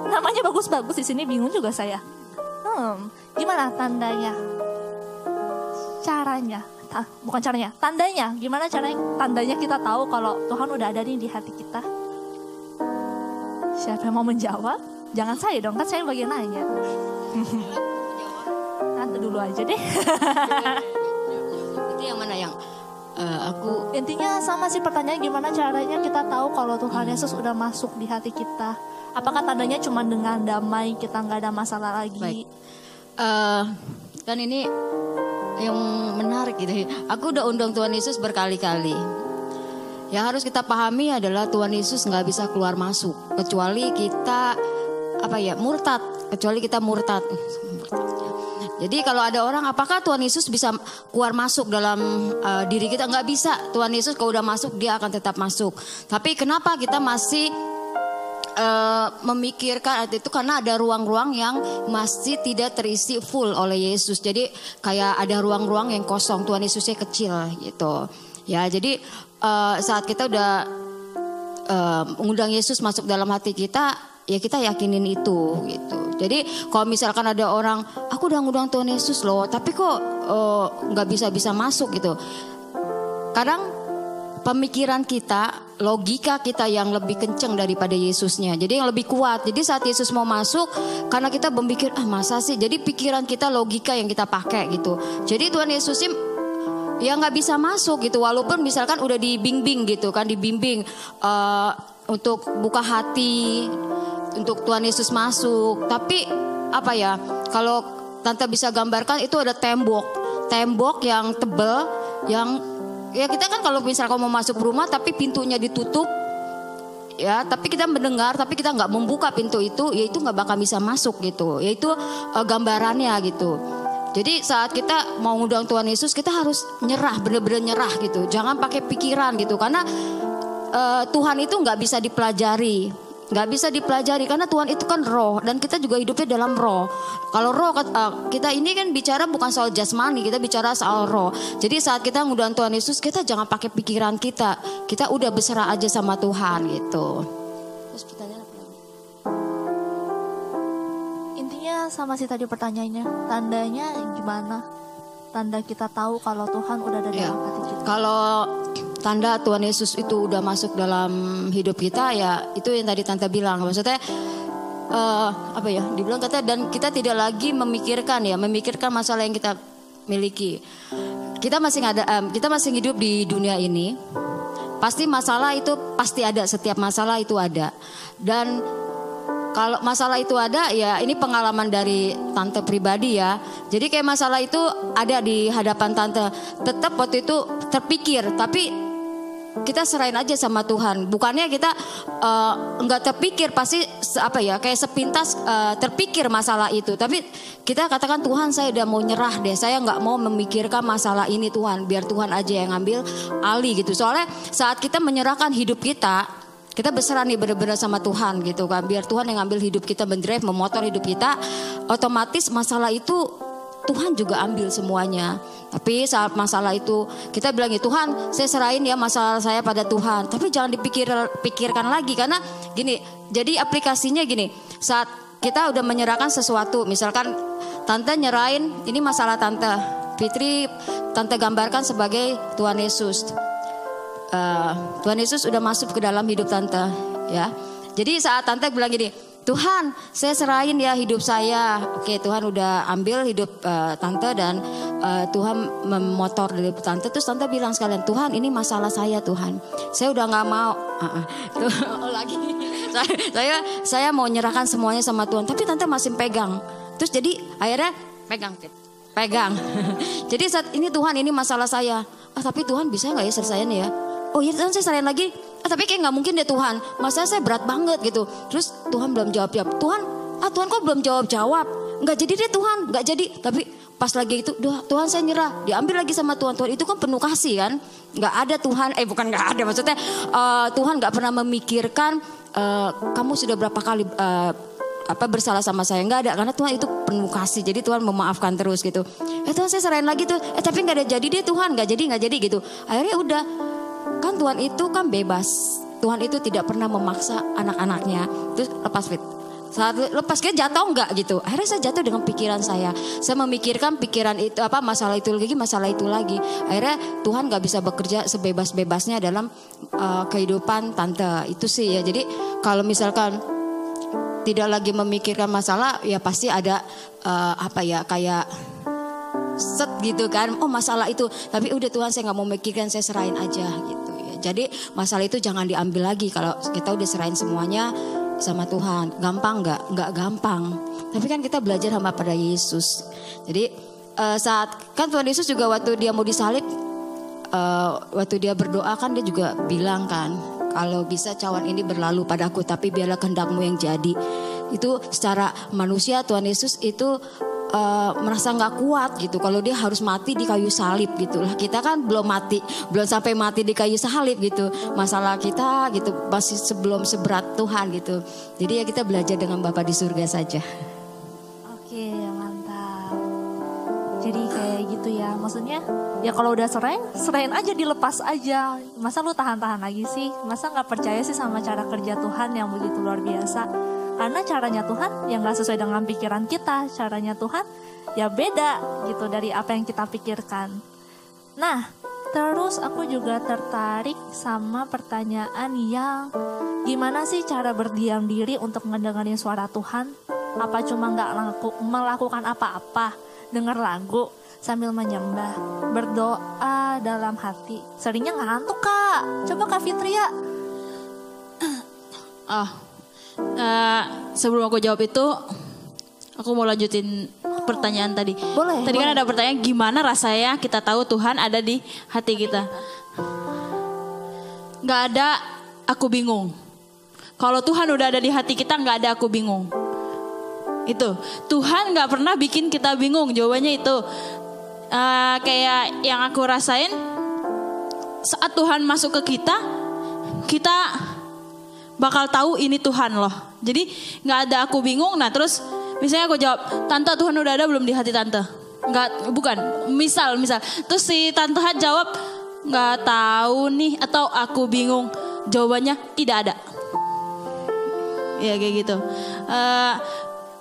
namanya bagus-bagus di sini bingung juga saya. Hmm, gimana tandanya? Caranya, Ta- bukan caranya, tandanya. Gimana caranya? Tandanya kita tahu kalau Tuhan udah ada nih di hati kita. Siapa yang mau menjawab? Jangan saya dong, kan saya bagian nanya. [LAUGHS] Tante dulu aja deh. itu yang mana yang eh, aku Intinya sama sih pertanyaan gimana caranya kita tahu kalau Tuhan Yesus udah masuk di hati kita. Apakah tandanya cuma dengan damai kita nggak ada masalah lagi? Baik. Eh, kan ini yang menarik gitu. Aku udah undang Tuhan Yesus berkali-kali. Yang harus kita pahami adalah Tuhan Yesus nggak bisa keluar masuk kecuali kita apa ya murtad, kecuali kita murtad. Jadi kalau ada orang, apakah Tuhan Yesus bisa keluar masuk dalam uh, diri kita? Nggak bisa. Tuhan Yesus kalau udah masuk, dia akan tetap masuk. Tapi kenapa kita masih uh, memikirkan itu karena ada ruang-ruang yang masih tidak terisi full oleh Yesus. Jadi kayak ada ruang-ruang yang kosong. Tuhan Yesusnya kecil gitu. Ya, jadi uh, saat kita udah uh, mengundang Yesus masuk dalam hati kita, ya kita yakinin itu gitu. Jadi kalau misalkan ada orang, aku udah ngundang Tuhan Yesus loh, tapi kok nggak uh, bisa bisa masuk gitu. Kadang pemikiran kita, logika kita yang lebih kenceng daripada Yesusnya. Jadi yang lebih kuat. Jadi saat Yesus mau masuk, karena kita berpikir, ah masa sih? Jadi pikiran kita logika yang kita pakai gitu. Jadi Tuhan Yesus ya nggak bisa masuk gitu. Walaupun misalkan udah dibimbing gitu kan, dibimbing uh, untuk buka hati, untuk Tuhan Yesus masuk. Tapi apa ya? Kalau tante bisa gambarkan itu ada tembok, tembok yang tebel, yang ya kita kan kalau misalkan mau masuk rumah tapi pintunya ditutup ya tapi kita mendengar tapi kita nggak membuka pintu itu ya itu nggak bakal bisa masuk gitu. Yaitu uh, gambarannya gitu. Jadi saat kita mau ngundang Tuhan Yesus kita harus nyerah bener-bener nyerah gitu. Jangan pakai pikiran gitu karena uh, Tuhan itu nggak bisa dipelajari nggak bisa dipelajari karena Tuhan itu kan roh dan kita juga hidupnya dalam roh. Kalau roh uh, kita ini kan bicara bukan soal jasmani, kita bicara soal roh. Jadi saat kita ngundang Tuhan Yesus, kita jangan pakai pikiran kita. Kita udah berserah aja sama Tuhan gitu. Terus pertanyaan apa lagi? Intinya sama sih tadi pertanyaannya, tandanya gimana? Tanda kita tahu kalau Tuhan udah ada Ya. dalam hati kita. Kalau tanda Tuhan Yesus itu udah masuk dalam hidup kita ya itu yang tadi tante bilang maksudnya eh, apa ya dibilang kata dan kita tidak lagi memikirkan ya memikirkan masalah yang kita miliki kita masih ada em, kita masih hidup di dunia ini pasti masalah itu pasti ada setiap masalah itu ada dan kalau masalah itu ada ya ini pengalaman dari tante pribadi ya. Jadi kayak masalah itu ada di hadapan tante. Tetap waktu itu terpikir tapi kita serahin aja sama Tuhan. Bukannya kita eh, nggak terpikir pasti apa ya kayak sepintas eh, terpikir masalah itu. Tapi kita katakan Tuhan saya udah mau nyerah deh. Saya nggak mau memikirkan masalah ini Tuhan. Biar Tuhan aja yang ngambil alih gitu. Soalnya saat kita menyerahkan hidup kita kita berserah nih benar-benar sama Tuhan gitu kan. Biar Tuhan yang ngambil hidup kita, mendrive, memotor hidup kita. Otomatis masalah itu Tuhan juga ambil semuanya. Tapi saat masalah itu kita bilang ya Tuhan saya serahin ya masalah saya pada Tuhan. Tapi jangan dipikir pikirkan lagi karena gini. Jadi aplikasinya gini. Saat kita udah menyerahkan sesuatu, misalkan tante nyerahin ini masalah tante. Fitri tante gambarkan sebagai Tuhan Yesus. Eh, Tuhan Yesus udah masuk ke dalam hidup tante ya. Jadi saat tante bilang gini, Tuhan saya serahin ya hidup saya. Oke Tuhan udah ambil hidup eh, tante dan eh, Tuhan memotor dari tante. Terus tante bilang sekalian, Tuhan ini masalah saya Tuhan. Saya udah nggak mau. Ah. Tuh, [LAUGHS] oh lagi. saya, saya saya mau nyerahkan semuanya sama Tuhan. Tapi tante masih pegang. Terus jadi akhirnya pegang. Pegang. [LAUGHS] jadi saat ini Tuhan ini masalah saya. Ah, tapi Tuhan bisa nggak ya selesaiin ya? Oh iya Tuhan saya serahin lagi. Ah, tapi kayak nggak mungkin deh Tuhan. Masa saya berat banget gitu. Terus Tuhan belum jawab jawab. Tuhan, ah Tuhan kok belum jawab jawab? Nggak jadi deh Tuhan, nggak jadi. Tapi pas lagi itu, Duh, Tuhan saya nyerah. Diambil lagi sama Tuhan. Tuhan itu kan penuh kasih kan. Nggak ada Tuhan, eh bukan nggak ada maksudnya. eh, Tuhan nggak pernah memikirkan eh, kamu sudah berapa kali eh, apa bersalah sama saya nggak ada karena Tuhan itu penuh kasih jadi Tuhan memaafkan terus gitu eh Tuhan saya serahin lagi tuh eh tapi nggak ada jadi deh Tuhan nggak jadi nggak jadi gitu akhirnya udah kan Tuhan itu kan bebas. Tuhan itu tidak pernah memaksa anak-anaknya. Terus lepas fit. Saat lepas kita jatuh nggak gitu? Akhirnya saya jatuh dengan pikiran saya. Saya memikirkan pikiran itu apa masalah itu lagi masalah itu lagi. Akhirnya Tuhan nggak bisa bekerja sebebas-bebasnya dalam uh, kehidupan tante. Itu sih ya. Jadi kalau misalkan tidak lagi memikirkan masalah ya pasti ada eh, apa ya kayak set gitu kan. Oh masalah itu. Tapi udah Tuhan saya nggak mau mikirkan saya serahin aja gitu jadi masalah itu jangan diambil lagi kalau kita udah serahin semuanya sama Tuhan. Gampang nggak? Nggak gampang. Tapi kan kita belajar sama pada Yesus. Jadi eh, saat kan Tuhan Yesus juga waktu dia mau disalib eh, waktu dia berdoa kan dia juga bilang kan kalau bisa cawan ini berlalu padaku tapi biarlah kehendakmu yang jadi. Itu secara manusia Tuhan Yesus itu eh, merasa nggak kuat gitu. Kalau dia harus mati di kayu salib gitu lah. Kita kan belum mati belum sampai mati di kayu salib gitu. Masalah kita gitu masih sebelum seberat Tuhan gitu. Jadi ya kita belajar dengan Bapa di surga saja. Oke, mantap. Jadi kayak gitu ya. Maksudnya ya kalau udah serain, serain aja dilepas aja. Masa lu tahan-tahan lagi sih? Masa nggak percaya sih sama cara kerja Tuhan yang begitu luar biasa? Karena caranya Tuhan yang nggak sesuai dengan pikiran kita. Caranya Tuhan ya beda gitu dari apa yang kita pikirkan. Nah, terus aku juga tertarik sama pertanyaan yang gimana sih cara berdiam diri untuk mendengarin suara Tuhan? Apa cuma nggak laku- melakukan apa-apa, dengar lagu sambil menyembah, berdoa dalam hati. Seringnya ngantuk kak. Coba kak Fitria. Oh, [CLEARS THROAT] eh, sebelum aku jawab itu, aku mau lanjutin pertanyaan tadi. Boleh, Tadi kan boleh. ada pertanyaan gimana rasanya kita tahu Tuhan ada di hati kita. Gak ada aku bingung. Kalau Tuhan udah ada di hati kita nggak ada aku bingung. Itu Tuhan nggak pernah bikin kita bingung. Jawabannya itu Eh, kayak yang aku rasain saat Tuhan masuk ke kita, kita bakal tahu ini Tuhan loh. Jadi nggak ada aku bingung. Nah terus misalnya aku jawab, tante Tuhan udah ada belum di hati tante? Nggak, bukan. Misal, misal. Terus si tante Hat jawab nggak tahu nih atau aku bingung. Jawabannya tidak ada. Ya kayak gitu. Eh,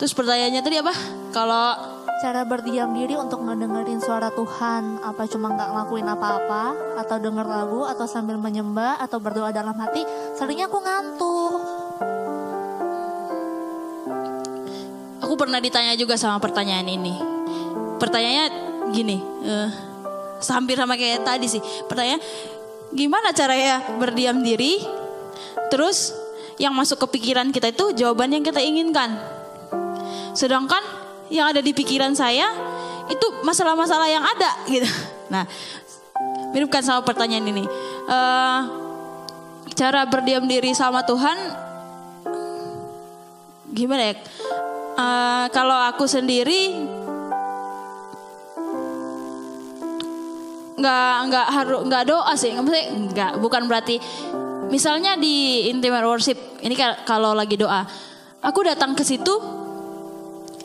terus pertanyaannya tadi apa? Kalau Cara berdiam diri untuk ngedengerin suara Tuhan. Apa cuma nggak ngelakuin apa-apa, atau denger lagu, atau sambil menyembah, atau berdoa dalam hati. Seringnya aku ngantuk. Aku pernah ditanya juga sama pertanyaan ini. Pertanyaannya gini, eh, hampir sama kayak tadi sih. Pertanyaan, gimana caranya berdiam diri? Terus yang masuk ke pikiran kita itu jawaban yang kita inginkan. Sedangkan yang ada di pikiran saya itu masalah-masalah yang ada gitu. Nah, mirip kan sama pertanyaan ini. Eh, cara berdiam diri sama Tuhan gimana ya? Eh, kalau aku sendiri nggak nggak harus nggak doa sih maksudnya nggak bukan berarti misalnya di intimate worship ini ka- kalau lagi doa aku datang ke situ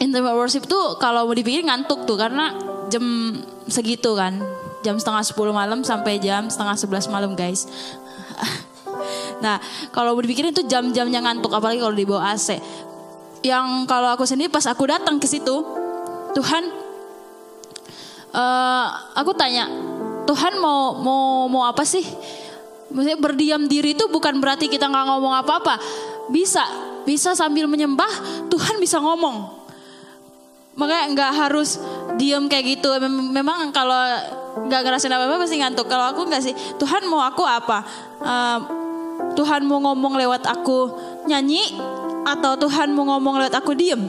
intimate worship tuh kalau mau dipikir ngantuk tuh karena jam segitu kan. Jam setengah 10 malam sampai jam setengah 11 malam guys. [LAUGHS] Nah kalau mau dipikirin itu jam-jamnya ngantuk apalagi kalau di bawah AC yang kalau aku sendiri pas aku datang ke situ Tuhan eh aku tanya Tuhan mau mau mau apa sih? Maksudnya berdiam diri itu bukan berarti kita nggak ngomong apa-apa. Bisa bisa sambil menyembah Tuhan bisa ngomong makanya nggak harus diem kayak gitu Mem- memang kalau nggak ngerasain apa-apa pasti ngantuk kalau aku nggak sih Tuhan mau aku apa Eh, Tuhan mau ngomong lewat aku nyanyi atau Tuhan mau ngomong lewat aku diem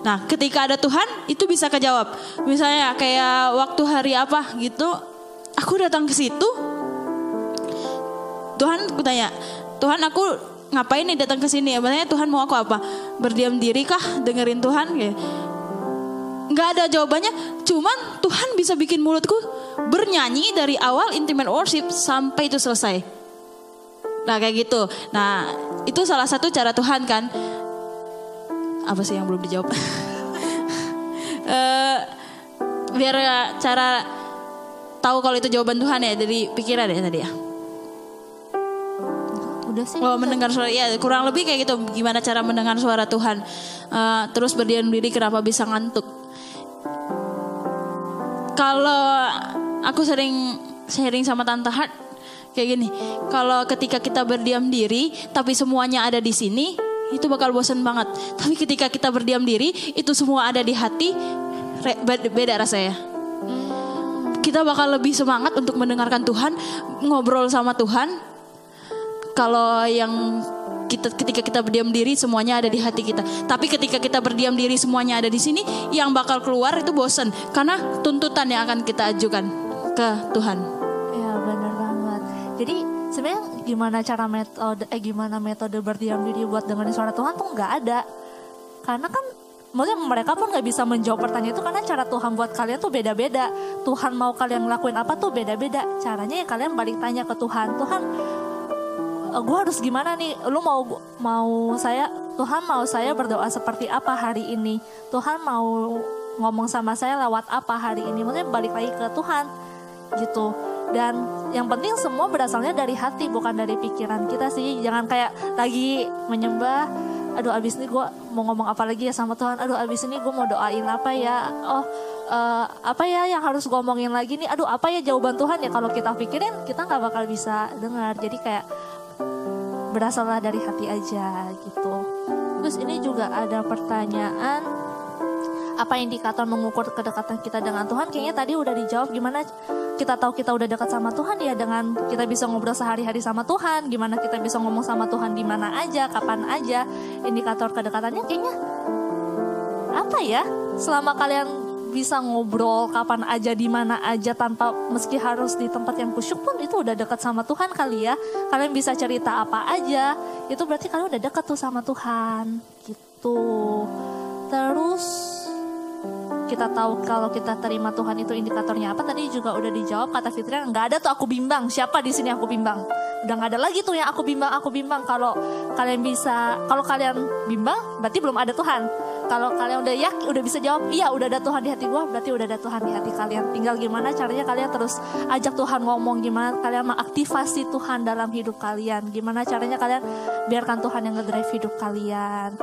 Nah, ketika ada Tuhan, itu bisa kejawab. Misalnya kayak waktu hari apa gitu, aku datang ke situ. Tuhan aku tanya, Tuhan aku ngapain nih datang ke sini? Maksudnya Tuhan mau aku apa? Berdiam diri kah? Dengerin Tuhan? Kayak, nggak ada jawabannya. Cuman Tuhan bisa bikin mulutku bernyanyi dari awal intimate worship sampai itu selesai. Nah kayak gitu. Nah itu salah satu cara Tuhan kan apa sih yang belum dijawab? [LAUGHS] Eh, biar cara tahu kalau itu jawaban Tuhan ya dari pikiran ya tadi ya. Udah sih. Oh mendengar suara ya kurang lebih kayak gitu. Gimana cara mendengar suara Tuhan? Eh, terus berdiam diri kenapa bisa ngantuk? Kalau aku sering sharing sama Tante Hart kayak gini. Kalau ketika kita berdiam diri tapi semuanya ada di sini, itu bakal bosan banget. Tapi ketika kita berdiam diri, itu semua ada di hati, beda rasanya. Kita bakal lebih semangat untuk mendengarkan Tuhan, ngobrol sama Tuhan. Kalau yang kita ketika kita berdiam diri semuanya ada di hati kita. Tapi ketika kita berdiam diri semuanya ada di sini, yang bakal keluar itu bosan karena tuntutan yang akan kita ajukan ke Tuhan. Iya benar banget. Jadi sebenarnya gimana cara metode eh gimana metode berdiam diri buat dengerin suara Tuhan tuh nggak ada. Karena kan maksudnya mereka pun nggak bisa menjawab pertanyaan itu karena cara Tuhan buat kalian tuh beda-beda. Tuhan mau kalian ngelakuin apa tuh beda-beda. Caranya ya kalian balik tanya ke Tuhan. Tuhan gue harus gimana nih? Lu mau mau saya Tuhan mau saya berdoa seperti apa hari ini? Tuhan mau ngomong sama saya lewat apa hari ini? Maksudnya balik lagi ke Tuhan gitu. Dan yang penting semua berasalnya dari hati bukan dari pikiran kita sih. Jangan kayak lagi menyembah aduh abis ini gue mau ngomong apa lagi ya sama Tuhan aduh abis ini gue mau doain apa ya oh uh, apa ya yang harus gue omongin lagi nih aduh apa ya jawaban Tuhan ya kalau kita pikirin kita nggak bakal bisa dengar jadi kayak berasallah dari hati aja gitu. Terus ini juga ada pertanyaan apa indikator mengukur kedekatan kita dengan Tuhan? Kayaknya tadi udah dijawab gimana kita tahu kita udah dekat sama Tuhan? Ya dengan kita bisa ngobrol sehari-hari sama Tuhan. Gimana kita bisa ngomong sama Tuhan di mana aja kapan aja? Indikator kedekatannya kayaknya apa ya? Selama kalian bisa ngobrol kapan aja di mana aja tanpa meski harus di tempat yang kusyuk pun itu udah dekat sama Tuhan kali ya. Kalian bisa cerita apa aja itu berarti kalian udah dekat tuh sama Tuhan. Gitu. Terus kita tahu kalau kita terima Tuhan itu indikatornya apa tadi juga udah dijawab kata Fitria nggak ada tuh aku bimbang. Siapa di sini aku bimbang? Udah nggak ada lagi tuh yang aku bimbang aku bimbang. Kalau kalian bisa kalau kalian bimbang berarti belum ada Tuhan. Kalau kalian udah yakin udah bisa jawab iya udah ada Tuhan di hati gua berarti udah ada Tuhan di hati kalian. Tinggal gimana caranya kalian terus ajak Tuhan ngomong gimana kalian mengaktifasi Tuhan dalam hidup kalian. Gimana caranya kalian biarkan Tuhan yang ngedrive hidup kalian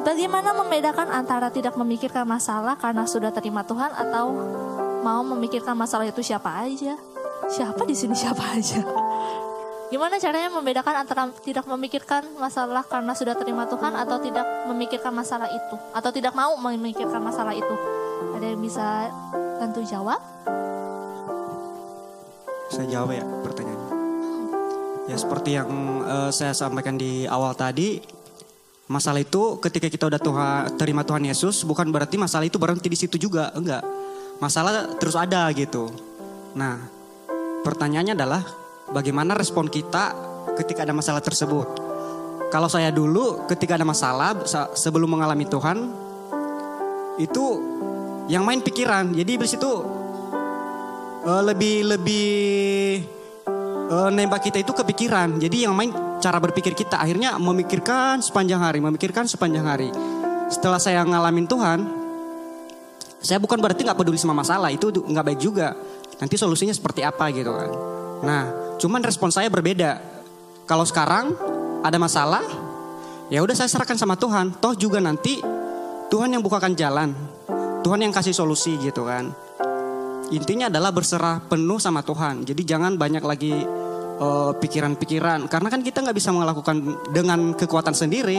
Bagaimana membedakan antara tidak memikirkan masalah karena sudah terima Tuhan atau mau memikirkan masalah itu siapa aja? Siapa di sini siapa aja? Gimana caranya membedakan antara tidak memikirkan masalah karena sudah terima Tuhan atau tidak memikirkan masalah itu atau tidak mau memikirkan masalah itu? Ada yang bisa bantu jawab? Saya jawab ya pertanyaannya. Ya seperti yang uh, saya sampaikan di awal tadi, masalah itu ketika kita udah Tuhan, terima Tuhan Yesus bukan berarti masalah itu berhenti di situ juga, enggak. Masalah terus ada gitu. Nah, pertanyaannya adalah bagaimana respon kita ketika ada masalah tersebut. Kalau saya dulu ketika ada masalah sebelum mengalami Tuhan itu yang main pikiran. Jadi di situ uh, lebih lebih uh, nembak kita itu kepikiran. Jadi yang main cara berpikir kita akhirnya memikirkan sepanjang hari, memikirkan sepanjang hari. Setelah saya ngalamin Tuhan, saya bukan berarti nggak peduli sama masalah itu nggak baik juga. Nanti solusinya seperti apa gitu kan. Nah, cuman respon saya berbeda. Kalau sekarang ada masalah, ya udah saya serahkan sama Tuhan. Toh juga nanti Tuhan yang bukakan jalan. Tuhan yang kasih solusi gitu kan. Intinya adalah berserah penuh sama Tuhan. Jadi jangan banyak lagi pikiran pikiran-pikiran. Karena kan kita nggak bisa melakukan dengan kekuatan sendiri.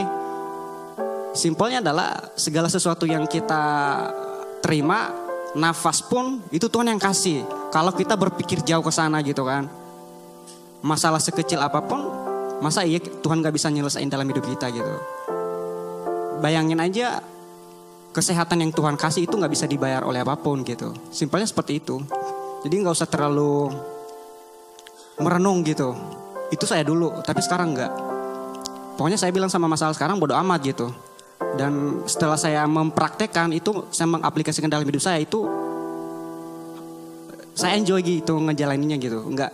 Simpelnya adalah segala sesuatu yang kita terima, nafas pun itu Tuhan yang kasih. Kalau kita berpikir jauh ke sana gitu kan. Masalah sekecil apa pun, masa iya Tuhan gak bisa nyelesain dalam hidup kita gitu. Bayangin aja kesehatan yang Tuhan kasih itu nggak bisa dibayar oleh apa pun gitu. Simpelnya seperti itu. Jadi nggak usah terlalu merenung gitu. Itu saya dulu, tapi sekarang nggak. Pokoknya saya bilang sama masalah sekarang bodoh amat gitu. Dan setelah saya mempraktekkan itu, saya mengaplikasikan dalam hidup saya itu, saya enjoy gitu ngejalaninnya gitu. Nggak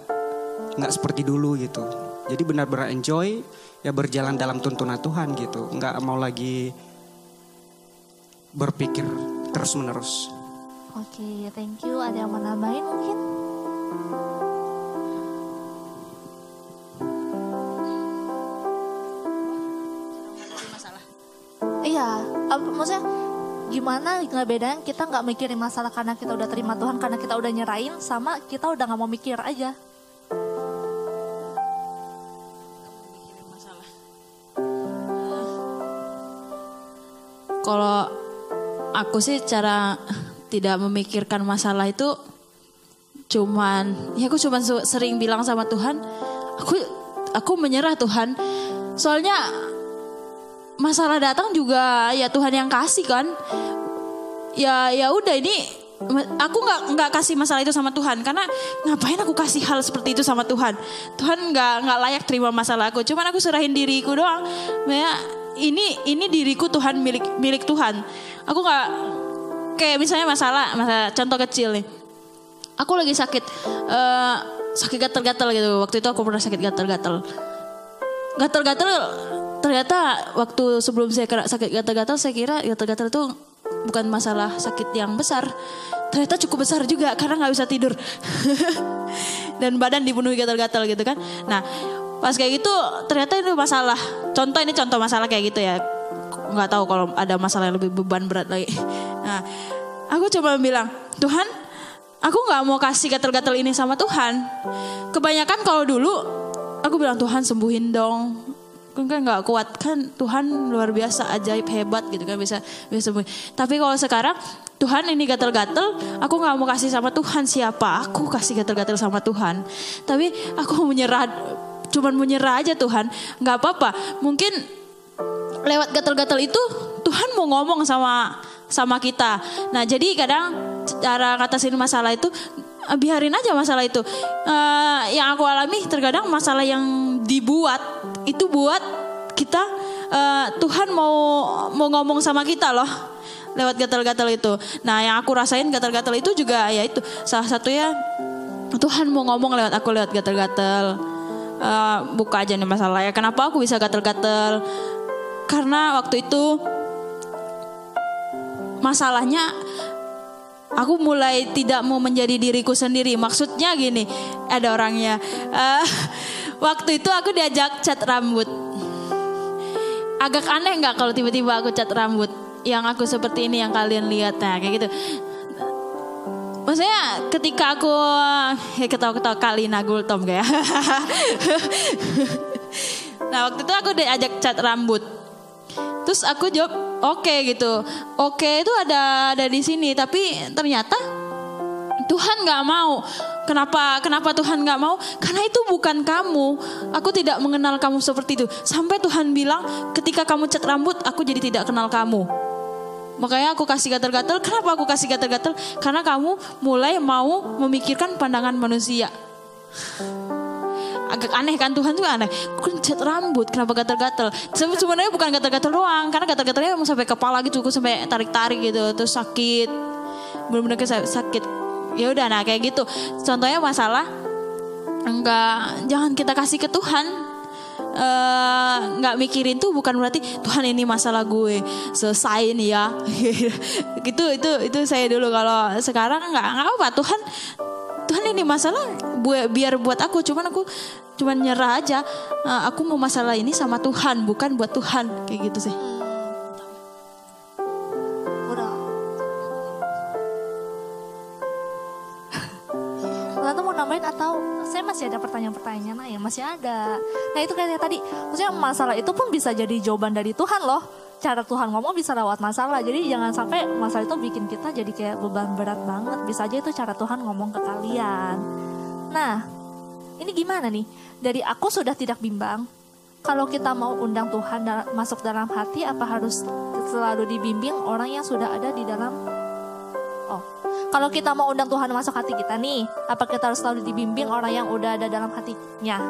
nggak seperti dulu gitu. Jadi benar-benar enjoy ya berjalan dalam tuntunan Tuhan gitu. Nggak mau lagi berpikir terus menerus. Oke, okay, thank you. Ada yang mau nambahin mungkin? Maksudnya gimana ngebedain kita nggak mikirin masalah karena kita udah terima Tuhan karena kita udah nyerahin sama kita udah nggak mau mikir aja. Kalau aku sih cara tidak memikirkan masalah itu cuman ya aku cuman sering bilang sama Tuhan aku aku menyerah Tuhan Soalnya masalah datang juga ya Tuhan yang kasih kan. Ya ya udah ini aku nggak nggak kasih masalah itu sama Tuhan. Karena ngapain aku kasih hal seperti itu sama Tuhan? Tuhan nggak nggak layak terima masalah aku. Cuman aku serahin diriku doang. Ya ini ini diriku Tuhan milik milik Tuhan. Aku nggak kayak misalnya masalah masalah contoh kecil nih. Aku lagi sakit uh, sakit gatal-gatal gitu. Waktu itu aku pernah sakit gatal-gatal. Gatal-gatal ternyata waktu sebelum saya kena sakit gatal-gatal saya kira gatal-gatal itu bukan masalah sakit yang besar. Ternyata cukup besar juga karena nggak bisa tidur. [LAUGHS] Dan badan dipenuhi gatal-gatal gitu kan. Nah pas kayak gitu ternyata itu masalah. Contoh ini contoh masalah kayak gitu ya. Nggak tahu kalau ada masalah yang lebih beban berat lagi. [LAUGHS] Nah aku coba bilang Tuhan aku nggak mau kasih gatal-gatal ini sama Tuhan. Kebanyakan kalau dulu aku bilang Tuhan sembuhin dong kan nggak kuat. Kan Tuhan luar biasa ajaib hebat gitu kan bisa bisa tapi kalau sekarang Tuhan ini gatel-gatel aku nggak mau kasih sama Tuhan. Siapa? Aku kasih gatel-gatel sama Tuhan. Tapi aku menyerah cuman menyerah aja Tuhan. Nggak apa-apa. Mungkin lewat gatel-gatel itu Tuhan mau ngomong sama sama kita. Nah jadi kadang cara ngatasin masalah itu biarin aja masalah itu. Uh, yang aku alami terkadang masalah yang dibuat itu buat kita uh, Tuhan mau mau ngomong sama kita loh lewat gatal-gatal itu. Nah yang aku rasain gatal-gatal itu juga ya itu salah satunya Tuhan mau ngomong lewat aku lewat gatal-gatal. Uh, buka aja nih masalah ya. Kenapa aku bisa gatal-gatal? Karena waktu itu masalahnya aku mulai tidak mau menjadi diriku sendiri. Maksudnya gini, ada orangnya. Uh, waktu itu aku diajak cat rambut. Agak aneh nggak kalau tiba-tiba aku cat rambut? Yang aku seperti ini yang kalian lihat, nah kayak gitu. Maksudnya ketika aku ya ketawa-ketawa kali nagul Tom kayak. [LAUGHS] nah waktu itu aku diajak cat rambut. Terus aku jawab oke okay, gitu. Oke okay, itu ada ada di sini, tapi ternyata Tuhan nggak mau. Kenapa? Kenapa Tuhan nggak mau? Karena itu bukan kamu. Aku tidak mengenal kamu seperti itu. Sampai Tuhan bilang, ketika kamu cat rambut, aku jadi tidak kenal kamu. Makanya aku kasih gatal-gatal. Kenapa aku kasih gatal-gatal? Karena kamu mulai mau memikirkan pandangan manusia agak aneh kan Tuhan tuh aneh. Cat rambut, kenapa gatal-gatal? Sebenarnya bukan gatal-gatal doang, karena gatal-gatalnya emang sampai kepala gitu, gue sampai tarik-tarik gitu, terus sakit, benar-benar sakit. Ya udah, nah kayak gitu. Contohnya masalah enggak jangan kita kasih ke Tuhan. Nggak uh, mikirin tuh bukan berarti Tuhan ini masalah gue selesai nih ya. [LAUGHS] Gitu itu itu saya dulu. Kalau sekarang nggak nggak apa Tuhan Tuhan ini masalah buat biar buat aku. Cuman aku cuman nyerah aja. Uh, aku mau masalah ini sama Tuhan bukan buat Tuhan. Kayak gitu sih masih ada nah itu kayak tadi maksudnya masalah itu pun bisa jadi jawaban dari Tuhan loh cara Tuhan ngomong bisa lewat masalah. Jadi jangan sampai masalah itu bikin kita jadi kayak beban berat banget. Bisa aja itu cara Tuhan ngomong ke kalian. Nah, ini gimana nih? Dari aku sudah tidak bimbang. Kalau kita mau undang Tuhan masuk dalam hati, apa harus selalu dibimbing orang yang sudah ada di dalam? Kalau kita mau undang Tuhan masuk hati kita nih, apa kita harus selalu dibimbing orang yang udah ada dalam hatinya?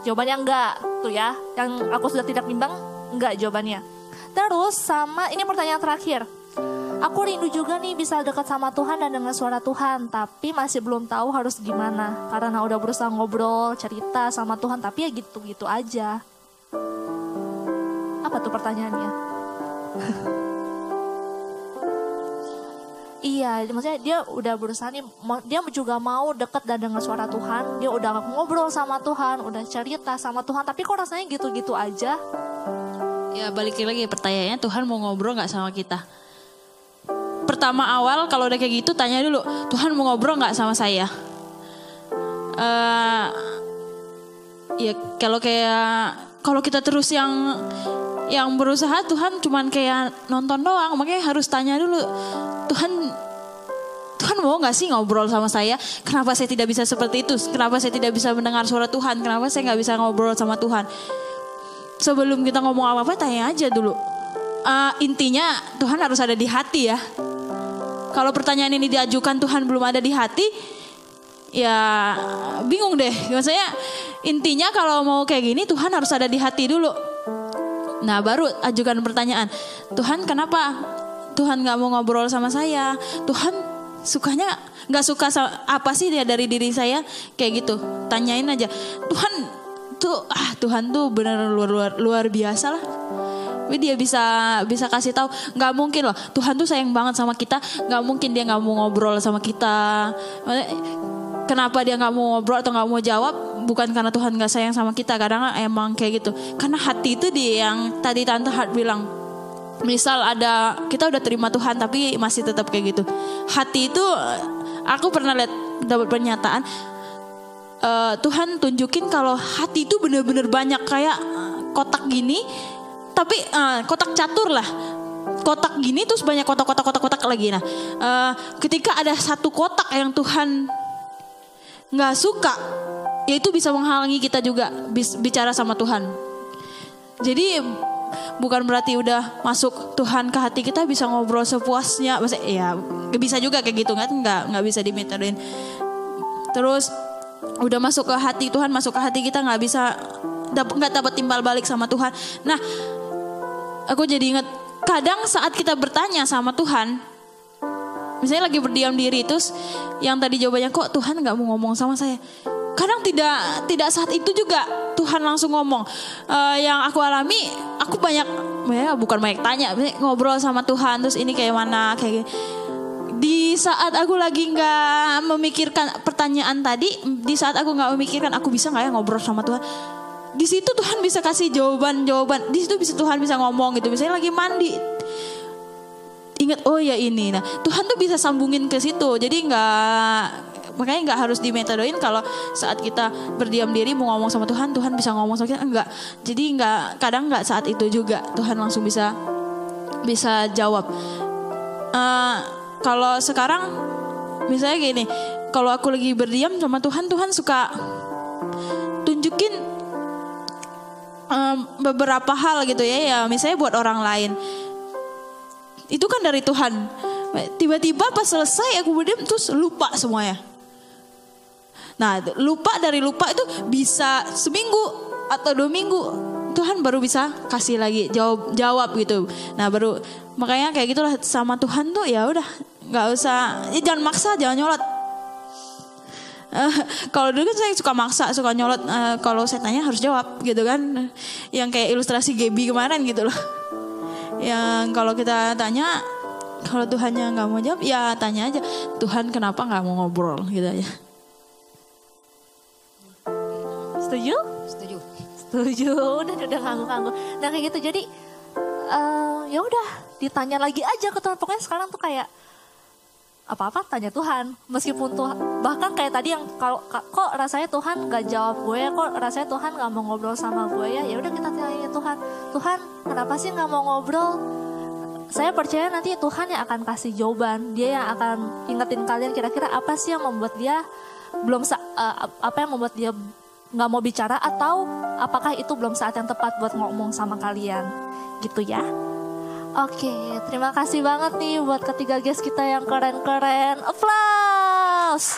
Jawabannya enggak, tuh ya. Yang aku sudah tidak bimbang, enggak jawabannya. Terus sama ini pertanyaan terakhir. Aku rindu juga nih bisa dekat sama Tuhan dan dengar suara Tuhan, tapi masih belum tahu harus gimana. Karena udah berusaha ngobrol, cerita sama Tuhan, tapi ya gitu-gitu aja. Apa tuh pertanyaannya? [LAUGHS] Iya, maksudnya dia udah berusaha nih, dia juga mau deket dan dengar suara Tuhan, dia udah ngobrol sama Tuhan, udah cerita sama Tuhan, tapi kok rasanya gitu-gitu aja? Ya balik lagi pertanyaannya Tuhan mau ngobrol nggak sama kita? Pertama awal kalau udah kayak gitu tanya dulu Tuhan mau ngobrol nggak sama saya? Uh, ya kalau kayak kalau kita terus yang yang berusaha Tuhan cuman kayak nonton doang makanya harus tanya dulu Tuhan Tuhan mau gak sih ngobrol sama saya? Kenapa saya tidak bisa seperti itu? Kenapa saya tidak bisa mendengar suara Tuhan? Kenapa saya nggak bisa ngobrol sama Tuhan? sebelum kita ngomong apa-apa tanya aja dulu. Uh, intinya Tuhan harus ada di hati ya. Kalau pertanyaan ini diajukan Tuhan belum ada di hati, ya bingung deh. Maksudnya intinya kalau mau kayak gini Tuhan harus ada di hati dulu. Nah baru ajukan pertanyaan, Tuhan kenapa Tuhan nggak mau ngobrol sama saya? Tuhan sukanya nggak suka apa sih dia dari diri saya kayak gitu? Tanyain aja, Tuhan tuh ah Tuhan tuh benar luar luar luar biasa lah. Dia bisa bisa kasih tahu nggak mungkin loh Tuhan tuh sayang banget sama kita nggak mungkin dia nggak mau ngobrol sama kita kenapa dia nggak mau ngobrol atau nggak mau jawab bukan karena Tuhan nggak sayang sama kita kadang emang kayak gitu. Karena hati itu dia yang tadi tante Hart bilang misal ada kita udah terima Tuhan tapi masih tetap kayak gitu. Hati itu aku pernah lihat dapat pernyataan uh, Tuhan tunjukin kalau hati itu bener-bener banyak kayak kotak gini tapi uh, kotak catur lah. Kotak gini terus banyak kotak-kotak kotak-kotak lagi. Nah uh, ketika ada satu kotak yang Tuhan nggak suka ya itu bisa menghalangi kita juga bicara sama Tuhan. Jadi bukan berarti udah masuk Tuhan ke hati kita bisa ngobrol sepuasnya, maksudnya ya bisa juga kayak gitu kan nggak nggak bisa dimeterin. Terus udah masuk ke hati Tuhan masuk ke hati kita nggak bisa nggak dapat timbal balik sama Tuhan. Nah aku jadi ingat kadang saat kita bertanya sama Tuhan misalnya lagi berdiam diri terus yang tadi jawabannya kok Tuhan nggak mau ngomong sama saya? Kadang tidak tidak saat itu juga Tuhan langsung ngomong. Uh, yang aku alami aku banyak ya bukan banyak tanya ngobrol sama Tuhan terus ini kayak mana kayak di saat aku lagi nggak memikirkan pertanyaan tadi di saat aku nggak memikirkan aku bisa nggak ya ngobrol sama Tuhan? Di situ Tuhan bisa kasih jawaban jawaban di situ bisa Tuhan bisa ngomong gitu. Misalnya lagi mandi ingat oh ya ini. Nah Tuhan tuh bisa sambungin ke situ. Jadi nggak makanya nggak harus dimetodoin kalau saat kita berdiam diri mau ngomong sama Tuhan Tuhan bisa ngomong sama kita. Enggak jadi nggak kadang nggak saat itu juga Tuhan langsung bisa bisa jawab. Uh, kalau sekarang misalnya gini kalau aku lagi berdiam sama Tuhan Tuhan suka tunjukin um, beberapa hal gitu ya ya misalnya buat orang lain itu kan dari Tuhan tiba-tiba pas selesai aku berdiam terus lupa semuanya Nah lupa dari lupa itu bisa seminggu atau dua minggu Tuhan baru bisa kasih lagi jawab jawab gitu. Nah baru makanya kayak gitulah sama Tuhan tuh ya udah nggak usah ya jangan maksa jangan nyolot. Uh, kalau dulu kan saya suka maksa suka nyolot uh, kalau saya tanya harus jawab gitu kan yang kayak ilustrasi Gaby kemarin gitu loh yang kalau kita tanya kalau Tuhannya nggak mau jawab ya tanya aja Tuhan kenapa nggak mau ngobrol gitu aja Setuju? Setuju. Setuju. [LAUGHS] Udah udah nganggu-nganggu. Nah kayak gitu. Jadi uh, ya udah ditanya lagi aja ke Tuhan. Pokoknya sekarang tuh kayak apa-apa tanya Tuhan. Meskipun Tuhan bahkan kayak tadi yang kalau kok rasanya Tuhan nggak jawab gue kok rasanya Tuhan nggak mau ngobrol sama gue ya? Ya udah kita tanya Tuhan. Tuhan kenapa sih nggak mau ngobrol? Saya percaya nanti Tuhan yang akan kasih jawaban. Dia yang akan ingetin kalian kira-kira apa sih yang membuat dia belum uh, apa yang membuat dia nggak mau bicara atau apakah itu belum saat yang tepat buat ngomong sama kalian? Gitu ya Oke, terima kasih banget nih buat ketiga guest kita yang keren-keren. Applause.